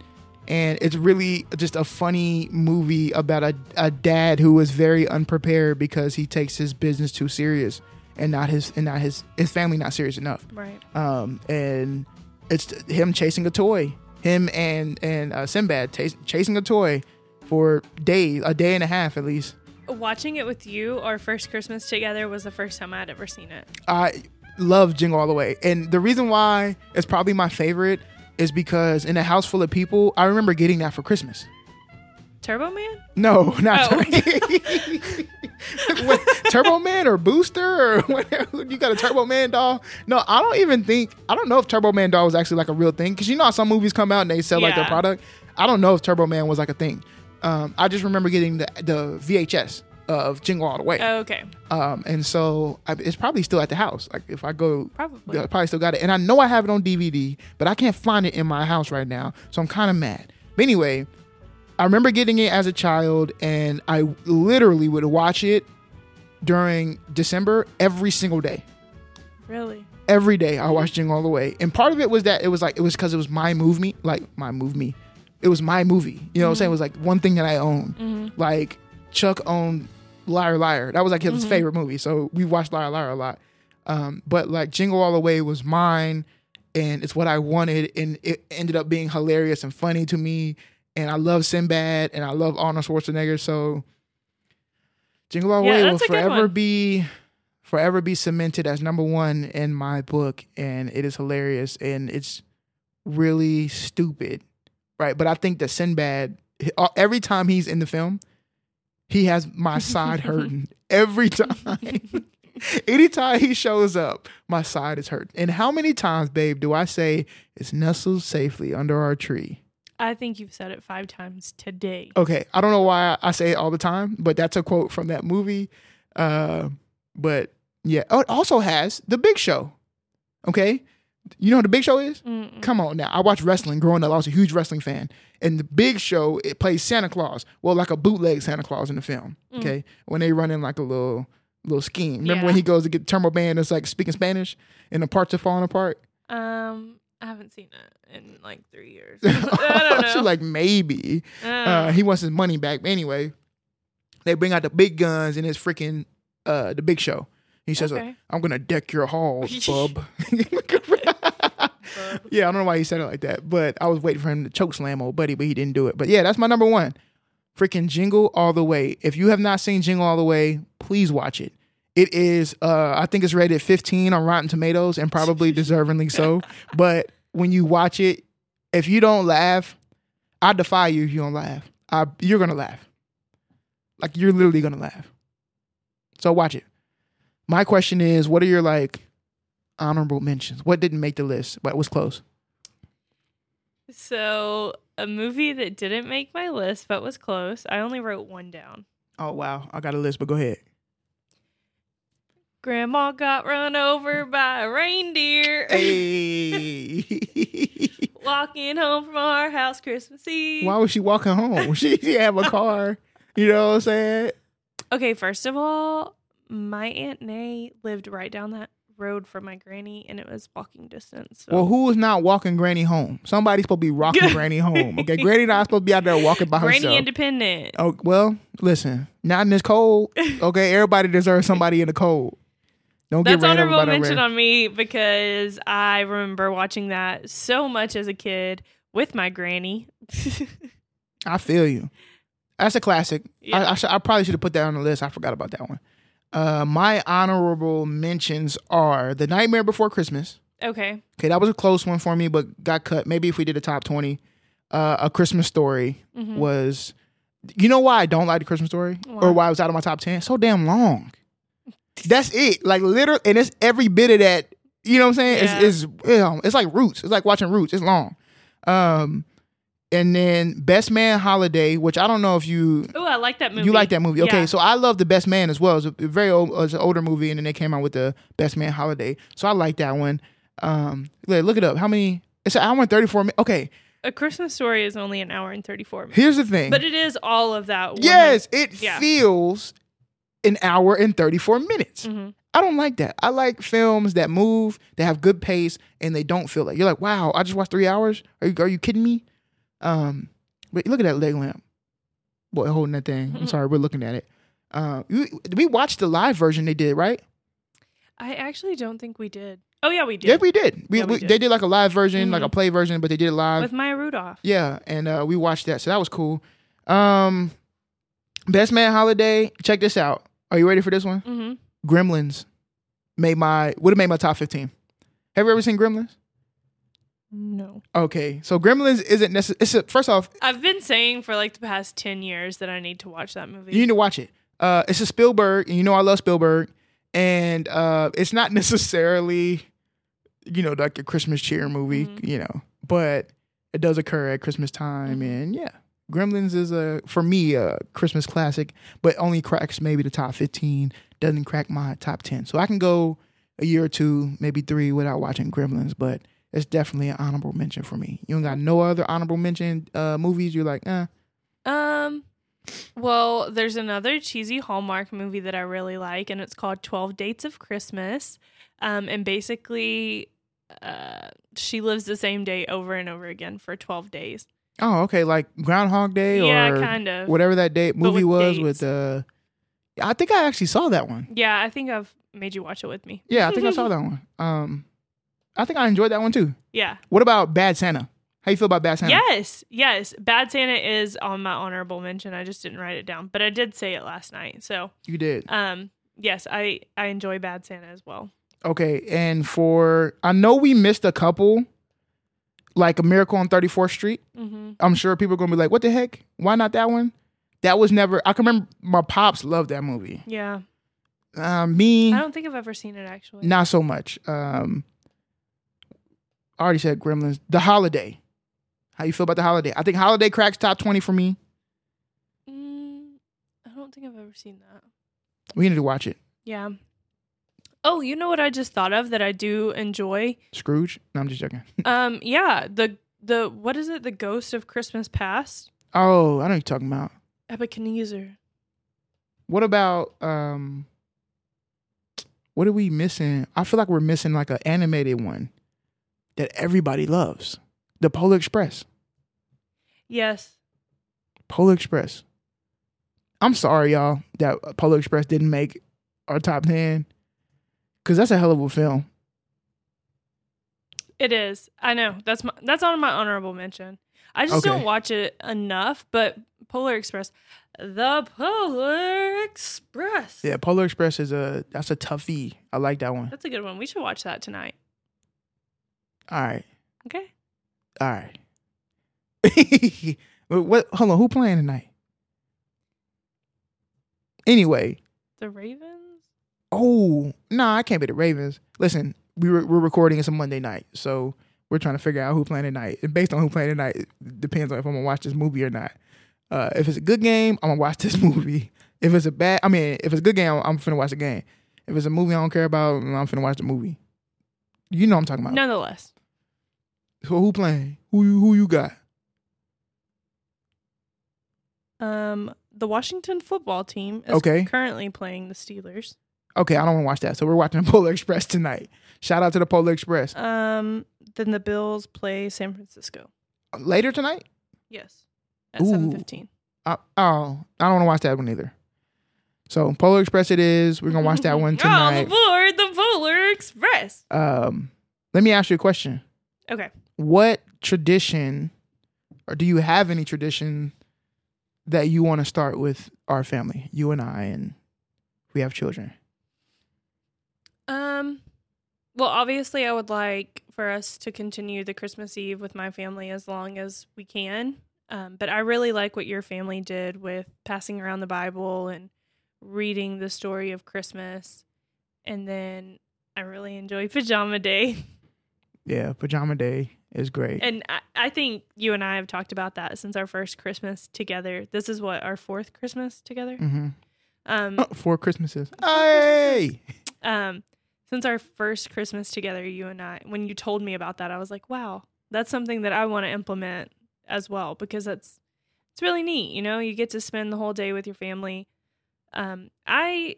and it's really just a funny movie about a, a dad who is very unprepared because he takes his business too serious and not his and not his his family not serious enough. right. Um, and it's him chasing a toy, him and and uh, Sinbad chas- chasing a toy for days, a day and a half at least. Watching it with you, our first Christmas together, was the first time I'd ever seen it. I love Jingle All the Way. And the reason why it's probably my favorite is because in a house full of people, I remember getting that for Christmas. Turbo Man? No, not Oh. Tur- What, Turbo Man or Booster or whatever. You got a Turbo Man doll? No, I don't even think, I don't know if Turbo Man doll was actually like a real thing. Because you know how some movies come out and they sell like their product? I don't know if Turbo Man was like a thing. Um, I just remember getting the, the VHS of Jingle All the Way. Oh, okay. Um, and so I, it's probably still at the house. Like if I go, Probably. I probably still got it. And I know I have it on DVD, but I can't find it in my house right now. So I'm kind of mad. But anyway, I remember getting it as a child, and I literally would watch it during December every single day. Really? Every day I watched Jingle All the Way, and part of it was that it was like it was because it was my movie, like my movie. It was my movie. You know what I'm saying? Mm-hmm. It was like one thing that I own. Mm-hmm. Like Chuck owned Liar Liar. That was like his mm-hmm. favorite movie. So we watched Liar Liar a lot. Um, but like Jingle All the Way was mine and it's what I wanted and it ended up being hilarious and funny to me. And I love Sinbad and I love Arnold Schwarzenegger. So Jingle All the Yeah, Way will that's a good forever be forever be cemented as number one in my book, and it is hilarious and it's really stupid, right? But I think that Sinbad, every time he's in the film, he has my side hurting every time. Anytime he shows up, my side is hurt. And how many times, babe, do I say it's nestled safely under our tree? I think you've said it five times today. Okay, I don't know why I say it all the time, but that's a quote from that movie. Uh, but yeah, oh, it also has The Big Show. Okay, you know what The Big Show is? Mm-mm. Come on now. I watched wrestling growing up. I was a huge wrestling fan. And The Big Show, it plays Santa Claus. Well, like a bootleg Santa Claus in the film. Okay, when they run in like a little little scheme. Remember when he goes to get the Turbo Man? It's like speaking Spanish, and the parts are falling apart. Um, I haven't seen it in like three years. I don't know. She's like maybe. Uh, Uh, he wants his money back. But anyway, they bring out the big guns and it's freaking uh, the big show. He says, uh, Okay. "I'm gonna deck your halls, bub." yeah, I don't know why he said it like that, but I was waiting for him to choke slam old buddy, but he didn't do it. But yeah, that's my number one. Freaking Jingle All the Way. If you have not seen Jingle All the Way, please watch it. It is, uh, I think it's rated 15 on Rotten Tomatoes and probably deservingly so. But when you watch it, if you don't laugh, I defy you if you don't laugh. I, you're gonna laugh. Like you're literally gonna laugh. So watch it. My question is, what are your like honorable mentions? What didn't make the list, but was close? so a movie that didn't make my list but was close. I only wrote one down. Oh wow, I got a list, but go ahead. Grandma got run over by a reindeer. Hey. Walking home from our house Christmas Eve. Why was she walking home? She didn't have a car. You know what I'm saying? Okay, first of all, my aunt Nay lived right down that road from my granny, and it was walking distance. So. Well, who is not walking Granny home? Somebody's supposed to be rocking Granny home. Okay, Granny not supposed to be out there walking by granny herself. Granny independent. Oh well, listen, not in this cold. Okay, everybody deserves somebody in the cold. Don't That's honorable mention on me because I remember watching that so much as a kid with my granny. I feel you. That's a classic. Yeah. I, I, should, I probably should have put that on the list. I forgot about that one. Uh, my honorable mentions are The Nightmare Before Christmas. okay. Okay, that was a close one for me, but got cut. Maybe if we did a top twenty, uh, A Christmas Story Mhm. was. You know why I don't like The Christmas Story, Why? or why it was out of my top ten? So damn long. That's it. Like literally, and it's every bit of that. You know what I'm saying? Yeah. It's it's you know, it's like Roots. It's like watching Roots. It's long. Um, and then Best Man Holiday, which I don't know if you Oh, I like that movie. you like that movie. Okay, Yeah. so I love the Best Man as well. It's a very old, it's an older movie, and then they came out with the Best Man Holiday. So I like that one. Um, look look it up. How many? It's an hour and thirty four minutes. Okay, A Christmas Story is only an hour and 34 minutes. here's the thing. But it is all of that. one- yes, it yeah. feels an hour and thirty four minutes. Mhm. I don't like that. I like films that move, that have good pace, and they don't feel like you're like, wow, I just watched three hours. Are you are you kidding me? Um, but look at that leg lamp, boy, holding that thing. I'm sorry, we're looking at it. Uh, we, we watched the live version they did, right? I actually don't think we did. Oh, yeah, we did. Yeah, we did. We, Yeah, we we- did. They did like a live version, like a play version, but they did it live. With Maya Rudolph. yeah, and uh, we watched that, so that was cool. Um, Best Man Holiday. Check this out. Are you ready for this one? hmm Gremlins made my would have made my top fifteen. Have you ever seen Gremlins? No. Okay, so Gremlins isn't necessary. It's a, first off, I've been saying for like the past 10 years that I need to watch that movie. you need to watch it. Uh, it's a Spielberg, and you know I love Spielberg, and uh, it's not necessarily, you know, like a Christmas cheer movie, Mhm. you know, but it does occur at Christmas time, and yeah, Gremlins is a for me a Christmas classic, but only cracks maybe the top fifteen, doesn't crack my top ten. So I can go a year or two, maybe three, without watching Gremlins, but it's definitely an honorable mention for me. You don't got no other honorable mention uh, movies. You're like, eh. Um, well, there's another cheesy Hallmark movie that I really like, and it's called Twelve Dates of Christmas. Um, and basically, uh, she lives the same day over and over again for twelve days. Oh, okay, like Groundhog Day yeah, or kind of. whatever that day movie with was dates. with uh I think I actually saw that one. Yeah, I think I've made you watch it with me. Yeah, I think I saw that one. Um I think I enjoyed that one too. Yeah. What about Bad Santa? How you feel about Bad Santa? Yes, yes. Bad Santa is on my honorable mention. I just didn't write it down, but I did say it last night. So, You did. um, yes, I I enjoy Bad Santa as well. Okay, and for I know we missed a couple, like a Miracle on 34th Street. hmm I'm sure people are gonna be like, "What the heck? Why not that one?" That was never. I can remember my pops loved that movie. Yeah, Uh, me, I don't think I've ever seen it actually. not so much. Um, I already said Gremlins. The Holiday. How you feel about the Holiday? I think Holiday cracks top 20 for me. Mm, I don't think I've ever seen that. We need to watch it. Yeah. Oh, you know what I just thought of that I do enjoy? Scrooge. No, I'm just joking. Um, yeah, the the what is it? The Ghost of Christmas Past. oh, I know what you're talking about. Ebenezer. What about um? What are we missing? I feel like we're missing like an animated one that everybody loves. The Polar Express. Yes. Polar Express. I'm sorry, y'all, that Polar Express didn't make our top ten. Cause that's a hell of a film. It is. I know. That's my that's on my honorable mention. I just Okay. don't watch it enough, but Polar Express. The Polar Express. Yeah, Polar Express is a that's a toughie. I like that one. That's a good one. We should watch that tonight. All right, Okay. all right. what, what? Hold on, who playing tonight? Anyway, The Ravens? Oh nah, I can't be the Ravens. Listen, we were, we're recording. It's a Monday night, so we're trying to figure out who playing tonight. And based on who playing tonight, it depends on if I'm gonna watch this movie or not. Uh, if it's a good game, I'm gonna watch this movie. If it's a bad, I mean, if it's a good game, I'm, I'm finna watch the game. If it's a movie I don't care about, I'm finna watch the movie. You know what I'm talking about. Nonetheless. So who playing? Who you who you got? Um the Washington football team is Okay. currently playing the Steelers. Okay, I don't want to watch that. So we're watching the Polar Express tonight. Shout out to the Polar Express. Um then the Bills play San Francisco. Later tonight? Yes. At 7:15. Uh, oh, I don't want to watch that one either. So Polar Express it is. We're gonna watch that one On tonight. board the Polar Express. Um, let me ask you a question. Okay. What tradition, or do you have any tradition that you want to start with our family, you and I, and we have children? Um well, obviously I would like for us to continue the Christmas Eve with my family as long as we can. Um, but I really like what your family did with passing around the Bible and reading the story of Christmas. And then I really enjoy pajama day. Yeah, pajama day is great. And I, I think you and I have talked about that since our first Christmas together. This is what our fourth Christmas together. hmm Um, Oh, four Christmases. Hey, um, since our first Christmas together, you and I, when you told me about that, I was like, wow, that's something that I want to implement as well because that's it's really neat. You know, you get to spend the whole day with your family. Um, I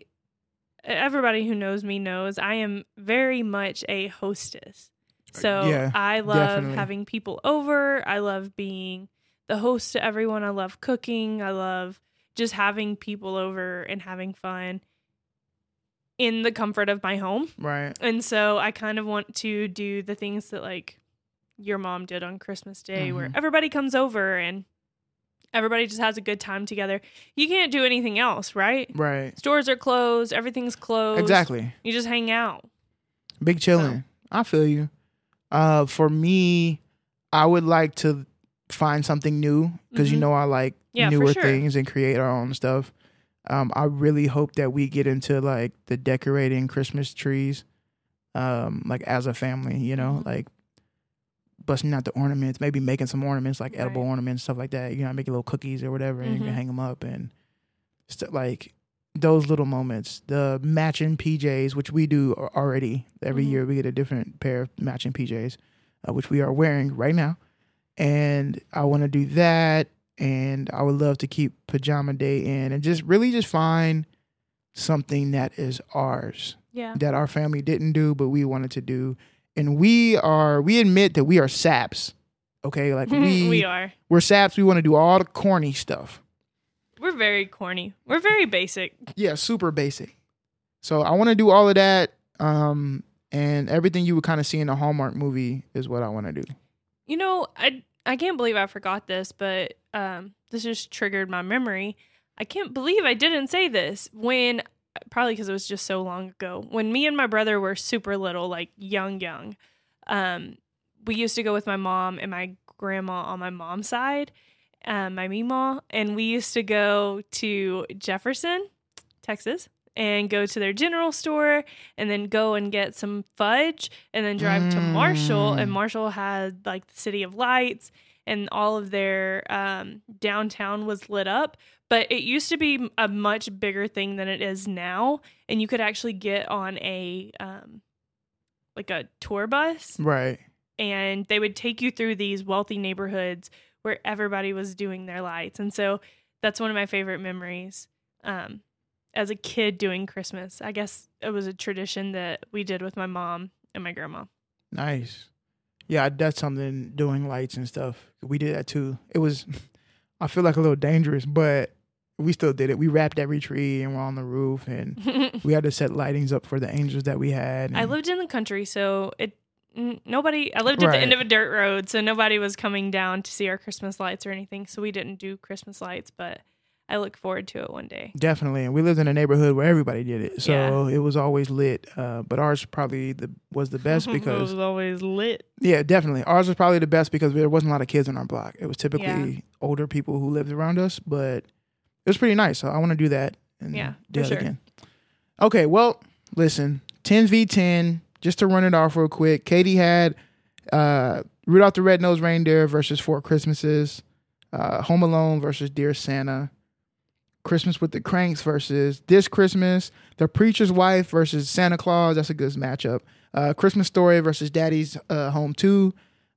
everybody who knows me knows I am very much a hostess. So Yeah, I love definitely. having people over. I love being the host to everyone. I love cooking. I love just having people over and having fun in the comfort of my home. right. And so I kind of want to do the things that like your mom did on Christmas Day where Mhm. everybody comes over and everybody just has a good time together. You can't do anything else, right? Right. Stores are closed, everything's closed. Exactly. You just hang out. Big chilling. I feel you. Uh, for me, I would like to find something new because you Mhm. know I like Yeah, newer sure. things and create our own stuff. Um, I really hope that we get into like the decorating Christmas trees, um, like as a family. You know, Mhm. like busting out the ornaments, maybe making some ornaments like edible ornaments, stuff like that. You know, making little cookies or whatever, and you Mhm. can hang them up and stuff like those little moments. The matching PJs, which we do already every Mhm. year, we get a different pair of matching PJs, uh, which we are wearing right now. And I want to do that, and I would love to keep pajama day in, and just really just find something that is ours Yeah. that our family didn't do, but we wanted to do. And we are, we admit that we are saps. Okay, like we, we are. we're saps. We want to do all the corny stuff. We're very corny. We're very basic. Yeah, super basic. So I want to do all of that. Um, and everything you would kind of see in a Hallmark movie is what I want to do. You know, I I can't believe I forgot this, but um, this just triggered my memory. I can't believe I didn't say this when probably because it was just so long ago. When me and my brother were super little, like young, young, um, we used to go with my mom and my grandma on my mom's side, um, my Meemaw, and we used to go to Jefferson, Texas, and go to their general store and then go and get some fudge and then drive to Marshall. And Mm. Marshall had like the City of Lights and all of their um, downtown was lit up. But it used to be a much bigger thing than it is now. And you could actually get on a um, like a tour bus Right. and they would take you through these wealthy neighborhoods where everybody was doing their lights. And so that's one of my favorite memories um, as a kid doing Christmas. I guess it was a tradition that we did with my mom and my grandma. Nice. Yeah, that's something doing lights and stuff. We did that too. It was, I feel like a little dangerous, but we still did it. We wrapped every tree and we're on the roof and we had to set lightings up for the angels that we had. I lived in the country, so it nobody. I lived at the end of a dirt road, so nobody was coming down to see our Christmas lights or anything. So we didn't do Christmas lights, but I look forward to it one day. Definitely, and we lived in a neighborhood where everybody did it, so Yeah. it was always lit. Uh, but ours probably the was the best because. it was always lit. yeah, definitely ours was probably the best because there wasn't a lot of kids on our block. It was typically Yeah. older people who lived around us, but it was pretty nice. So I want to do that and Yeah, do that sure. again. Okay, well, listen, ten v ten. Just to run it off real quick, Katie had uh, Rudolph the Red-Nosed Reindeer versus Four Christmases, uh, Home Alone versus Dear Santa, Christmas with the Cranks versus This Christmas, The Preacher's Wife versus Santa Claus. That's a good matchup. Uh, Christmas Story versus Daddy's uh, Home 2,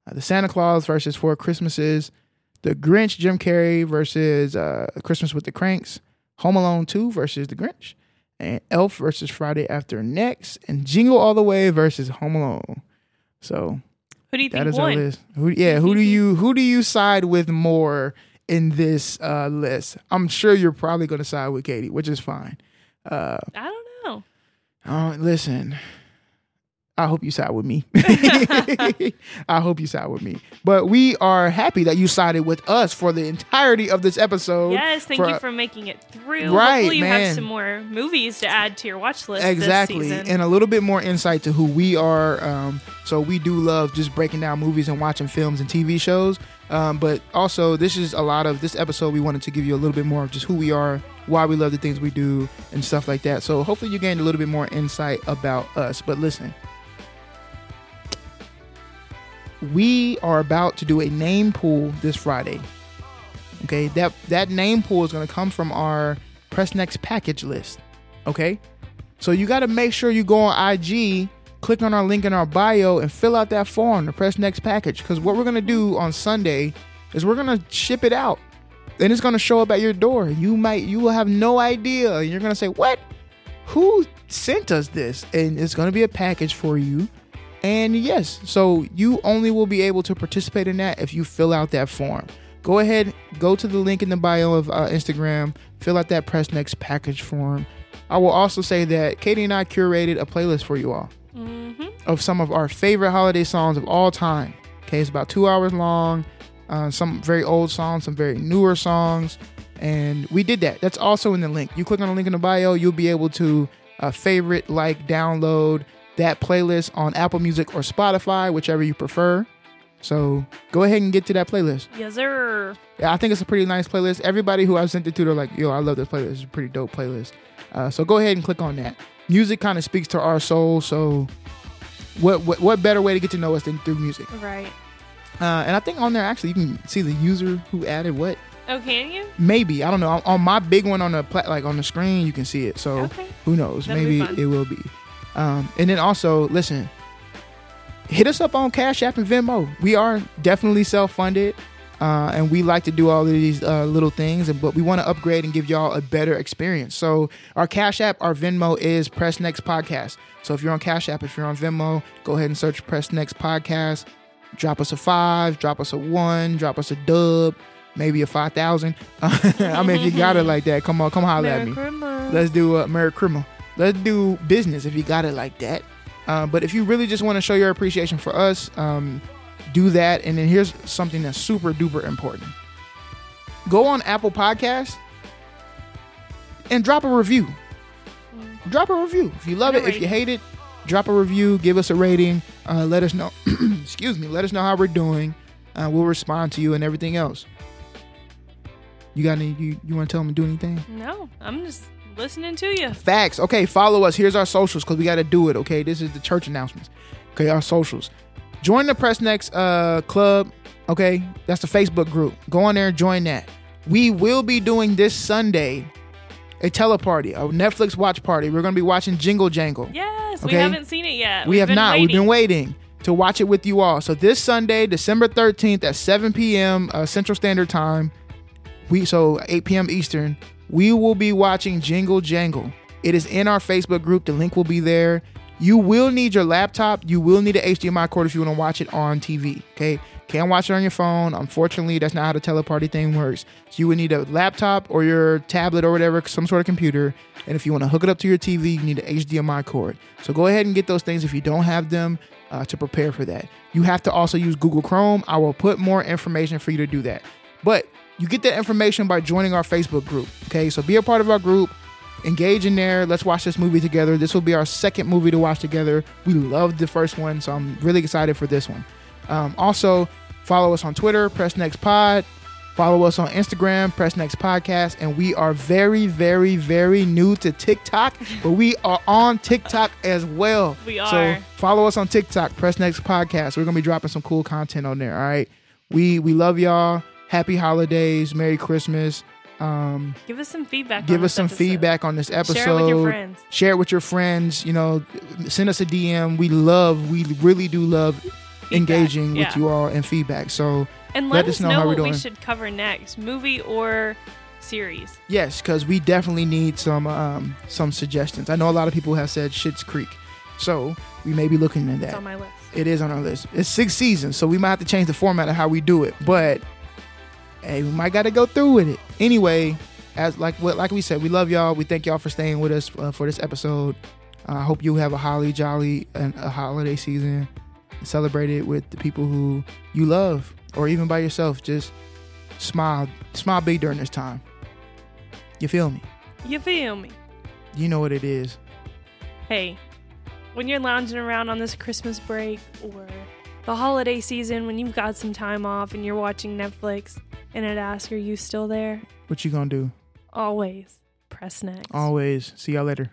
uh, The Santa Claus versus Four Christmases, The Grinch, Jim Carrey versus uh, Christmas with the Cranks, Home Alone 2 versus The Grinch, and Elf versus Friday After Next, and Jingle All the Way versus Home Alone. So Who do you that think is our won? list. Who, yeah, who do you who do you side with more in this uh, list? I'm sure you're probably going to side with Katie, which is fine. Uh, I don't know. uh, listen, I hope you side with me. I hope you side with me. But we are happy that you sided with us for the entirety of this episode. Yes, thank for- you for making it through. Right, Hopefully you man. have some more movies to add to your watch list exactly this season. and a little bit more insight to who we are um, so we do love just breaking down movies and watching films and tv shows um, but also this is a lot of this episode we wanted to give you a little bit more of just who we are why we love the things we do and stuff like that. So hopefully you gained a little bit more insight about us. But listen. We are about to do a name pool this friday. Okay? That that name pool is going to come from our press next package list. Okay? So you got to make sure you go on IG, click on our link in our bio, and fill out that form to press next package. Because what we're gonna do on Sunday is we're gonna ship it out, and it's gonna show up at your door. You might you will have no idea. You're gonna say, "What? Who sent us this?" And it's gonna be a package for you. And yes, so you only will be able to participate in that if you fill out that form. Go ahead, go to the link in the bio of uh, Instagram, fill out that press next package form. I will also say that Katie and I curated a playlist for you all hmm of some of our favorite holiday songs of all time. Okay, it's about two hours long. Uh, some very old songs, some very newer songs, and we did that. That's also in the link. You click on the link in the bio, you'll be able to uh, favorite, like, download that playlist on Apple Music or Spotify, whichever you prefer. So go ahead and get to that playlist. Yes, sir. Yeah, I think it's a pretty nice playlist. Everybody who I've sent it to, they're like, "Yo, I love this playlist. It's a pretty dope playlist." Uh, so go ahead and click on that. Music kind of speaks to our soul, so what, what what better way to get to know us than through music? Right. Uh, and I think on there actually you can see the user who added what. Oh, can you? Maybe I don't know. On, on my big one on the pla- like on the screen, you can see it. So Okay. who knows? That'll Maybe it will be. Um, and then also listen, hit us up on Cash App and Venmo. We are definitely self funded. Uh, and we like to do all of these uh, little things, and but we want to upgrade and give y'all a better experience. So our Cash App, our Venmo is Press Next Podcast. So if you're on Cash App, if you're on Venmo, go ahead and search Press Next Podcast. Drop us a five, drop us a one, drop us a dub, maybe a five thousand. I mean, if you got it like that, come on, come holler at me. Christmas. Let's do a Merry Christmas. Let's do business if you got it like that. Uh, but if you really just want to show your appreciation for us, um, do that. And then here's something that's super duper important. Go on Apple Podcasts and drop a review. drop a review. If you love it, if you hate it, drop a review, give us a rating, uh, let us know. excuse me, let us know how we're doing. Uh, we'll respond to you and everything else. You got any? You, you want to tell them to do anything? No, I'm just listening to you. Facts. Okay, follow us. Here's our socials because we got to do it. Okay, this is the church announcements. Okay, our socials. Join the Press Next uh, club. Okay, that's the Facebook group. Go on there and join that. We will be doing this Sunday a teleparty, a Netflix watch party. We're going to be watching Jingle Jangle. Yes, okay? we haven't seen it yet. we We've have not. Waiting. We've been waiting to watch it with you all. So this Sunday, December 13th at 7 p.m. Uh, Central Standard Time, we so 8 p.m. Eastern, we will be watching Jingle Jangle. It is in our Facebook group. The link will be there. You will need your laptop. You will need an HDMI cord if you want to watch it on TV. Okay. Can't watch it on your phone. Unfortunately, that's not how the teleparty thing works. So you would need a laptop or your tablet or whatever, some sort of computer. And if you want to hook it up to your TV, you need an HDMI cord. So go ahead and get those things if you don't have them uh, to prepare for that. You have to also use Google Chrome. I will put more information for you to do that. But you get that information by joining our Facebook group. Okay, so be a part of our group. Engage in there. Let's watch this movie together. This will be our second movie to watch together. We loved the first one, so I'm really excited for this one. Um, also, follow us on Twitter, Press Next Pod. Follow us on Instagram, Press Next Podcast. And we are very, very, very new to TikTok, but we are on TikTok as well. We So are. follow us on TikTok, Press Next Podcast. We're gonna be dropping some cool content on there. All right. We we love y'all. Happy holidays, Merry Christmas. Um, Give us some feedback. give on us this some episode. feedback on this episode. Share it with your friends. Share it with your friends. You know, send us a DM. We love, we really do love engaging yeah. with you all and feedback. So And Let let, us know know, how we're what we should cover next, movie or series. yes, because we definitely need some um, some suggestions. I know a lot of people have said Schitt's Creek, so we may be looking at that. It's on my list. It is on our list. It's six seasons, so we might have to change the format of how we do it. But hey, we might got to go through with it anyway. As like what like we said, we love y'all. We thank y'all for staying with us uh, for this episode. Uh, I hope you have a holly jolly and a holiday season. Celebrate it with the people who you love, or even by yourself. Just smile, smile big during this time. You feel me? You feel me? You know what it is. Hey, when you're lounging around on this Christmas break or the holiday season when you've got some time off and you're watching Netflix and it asks, Are you still there? What you gonna do? Always press next. Always. See y'all later.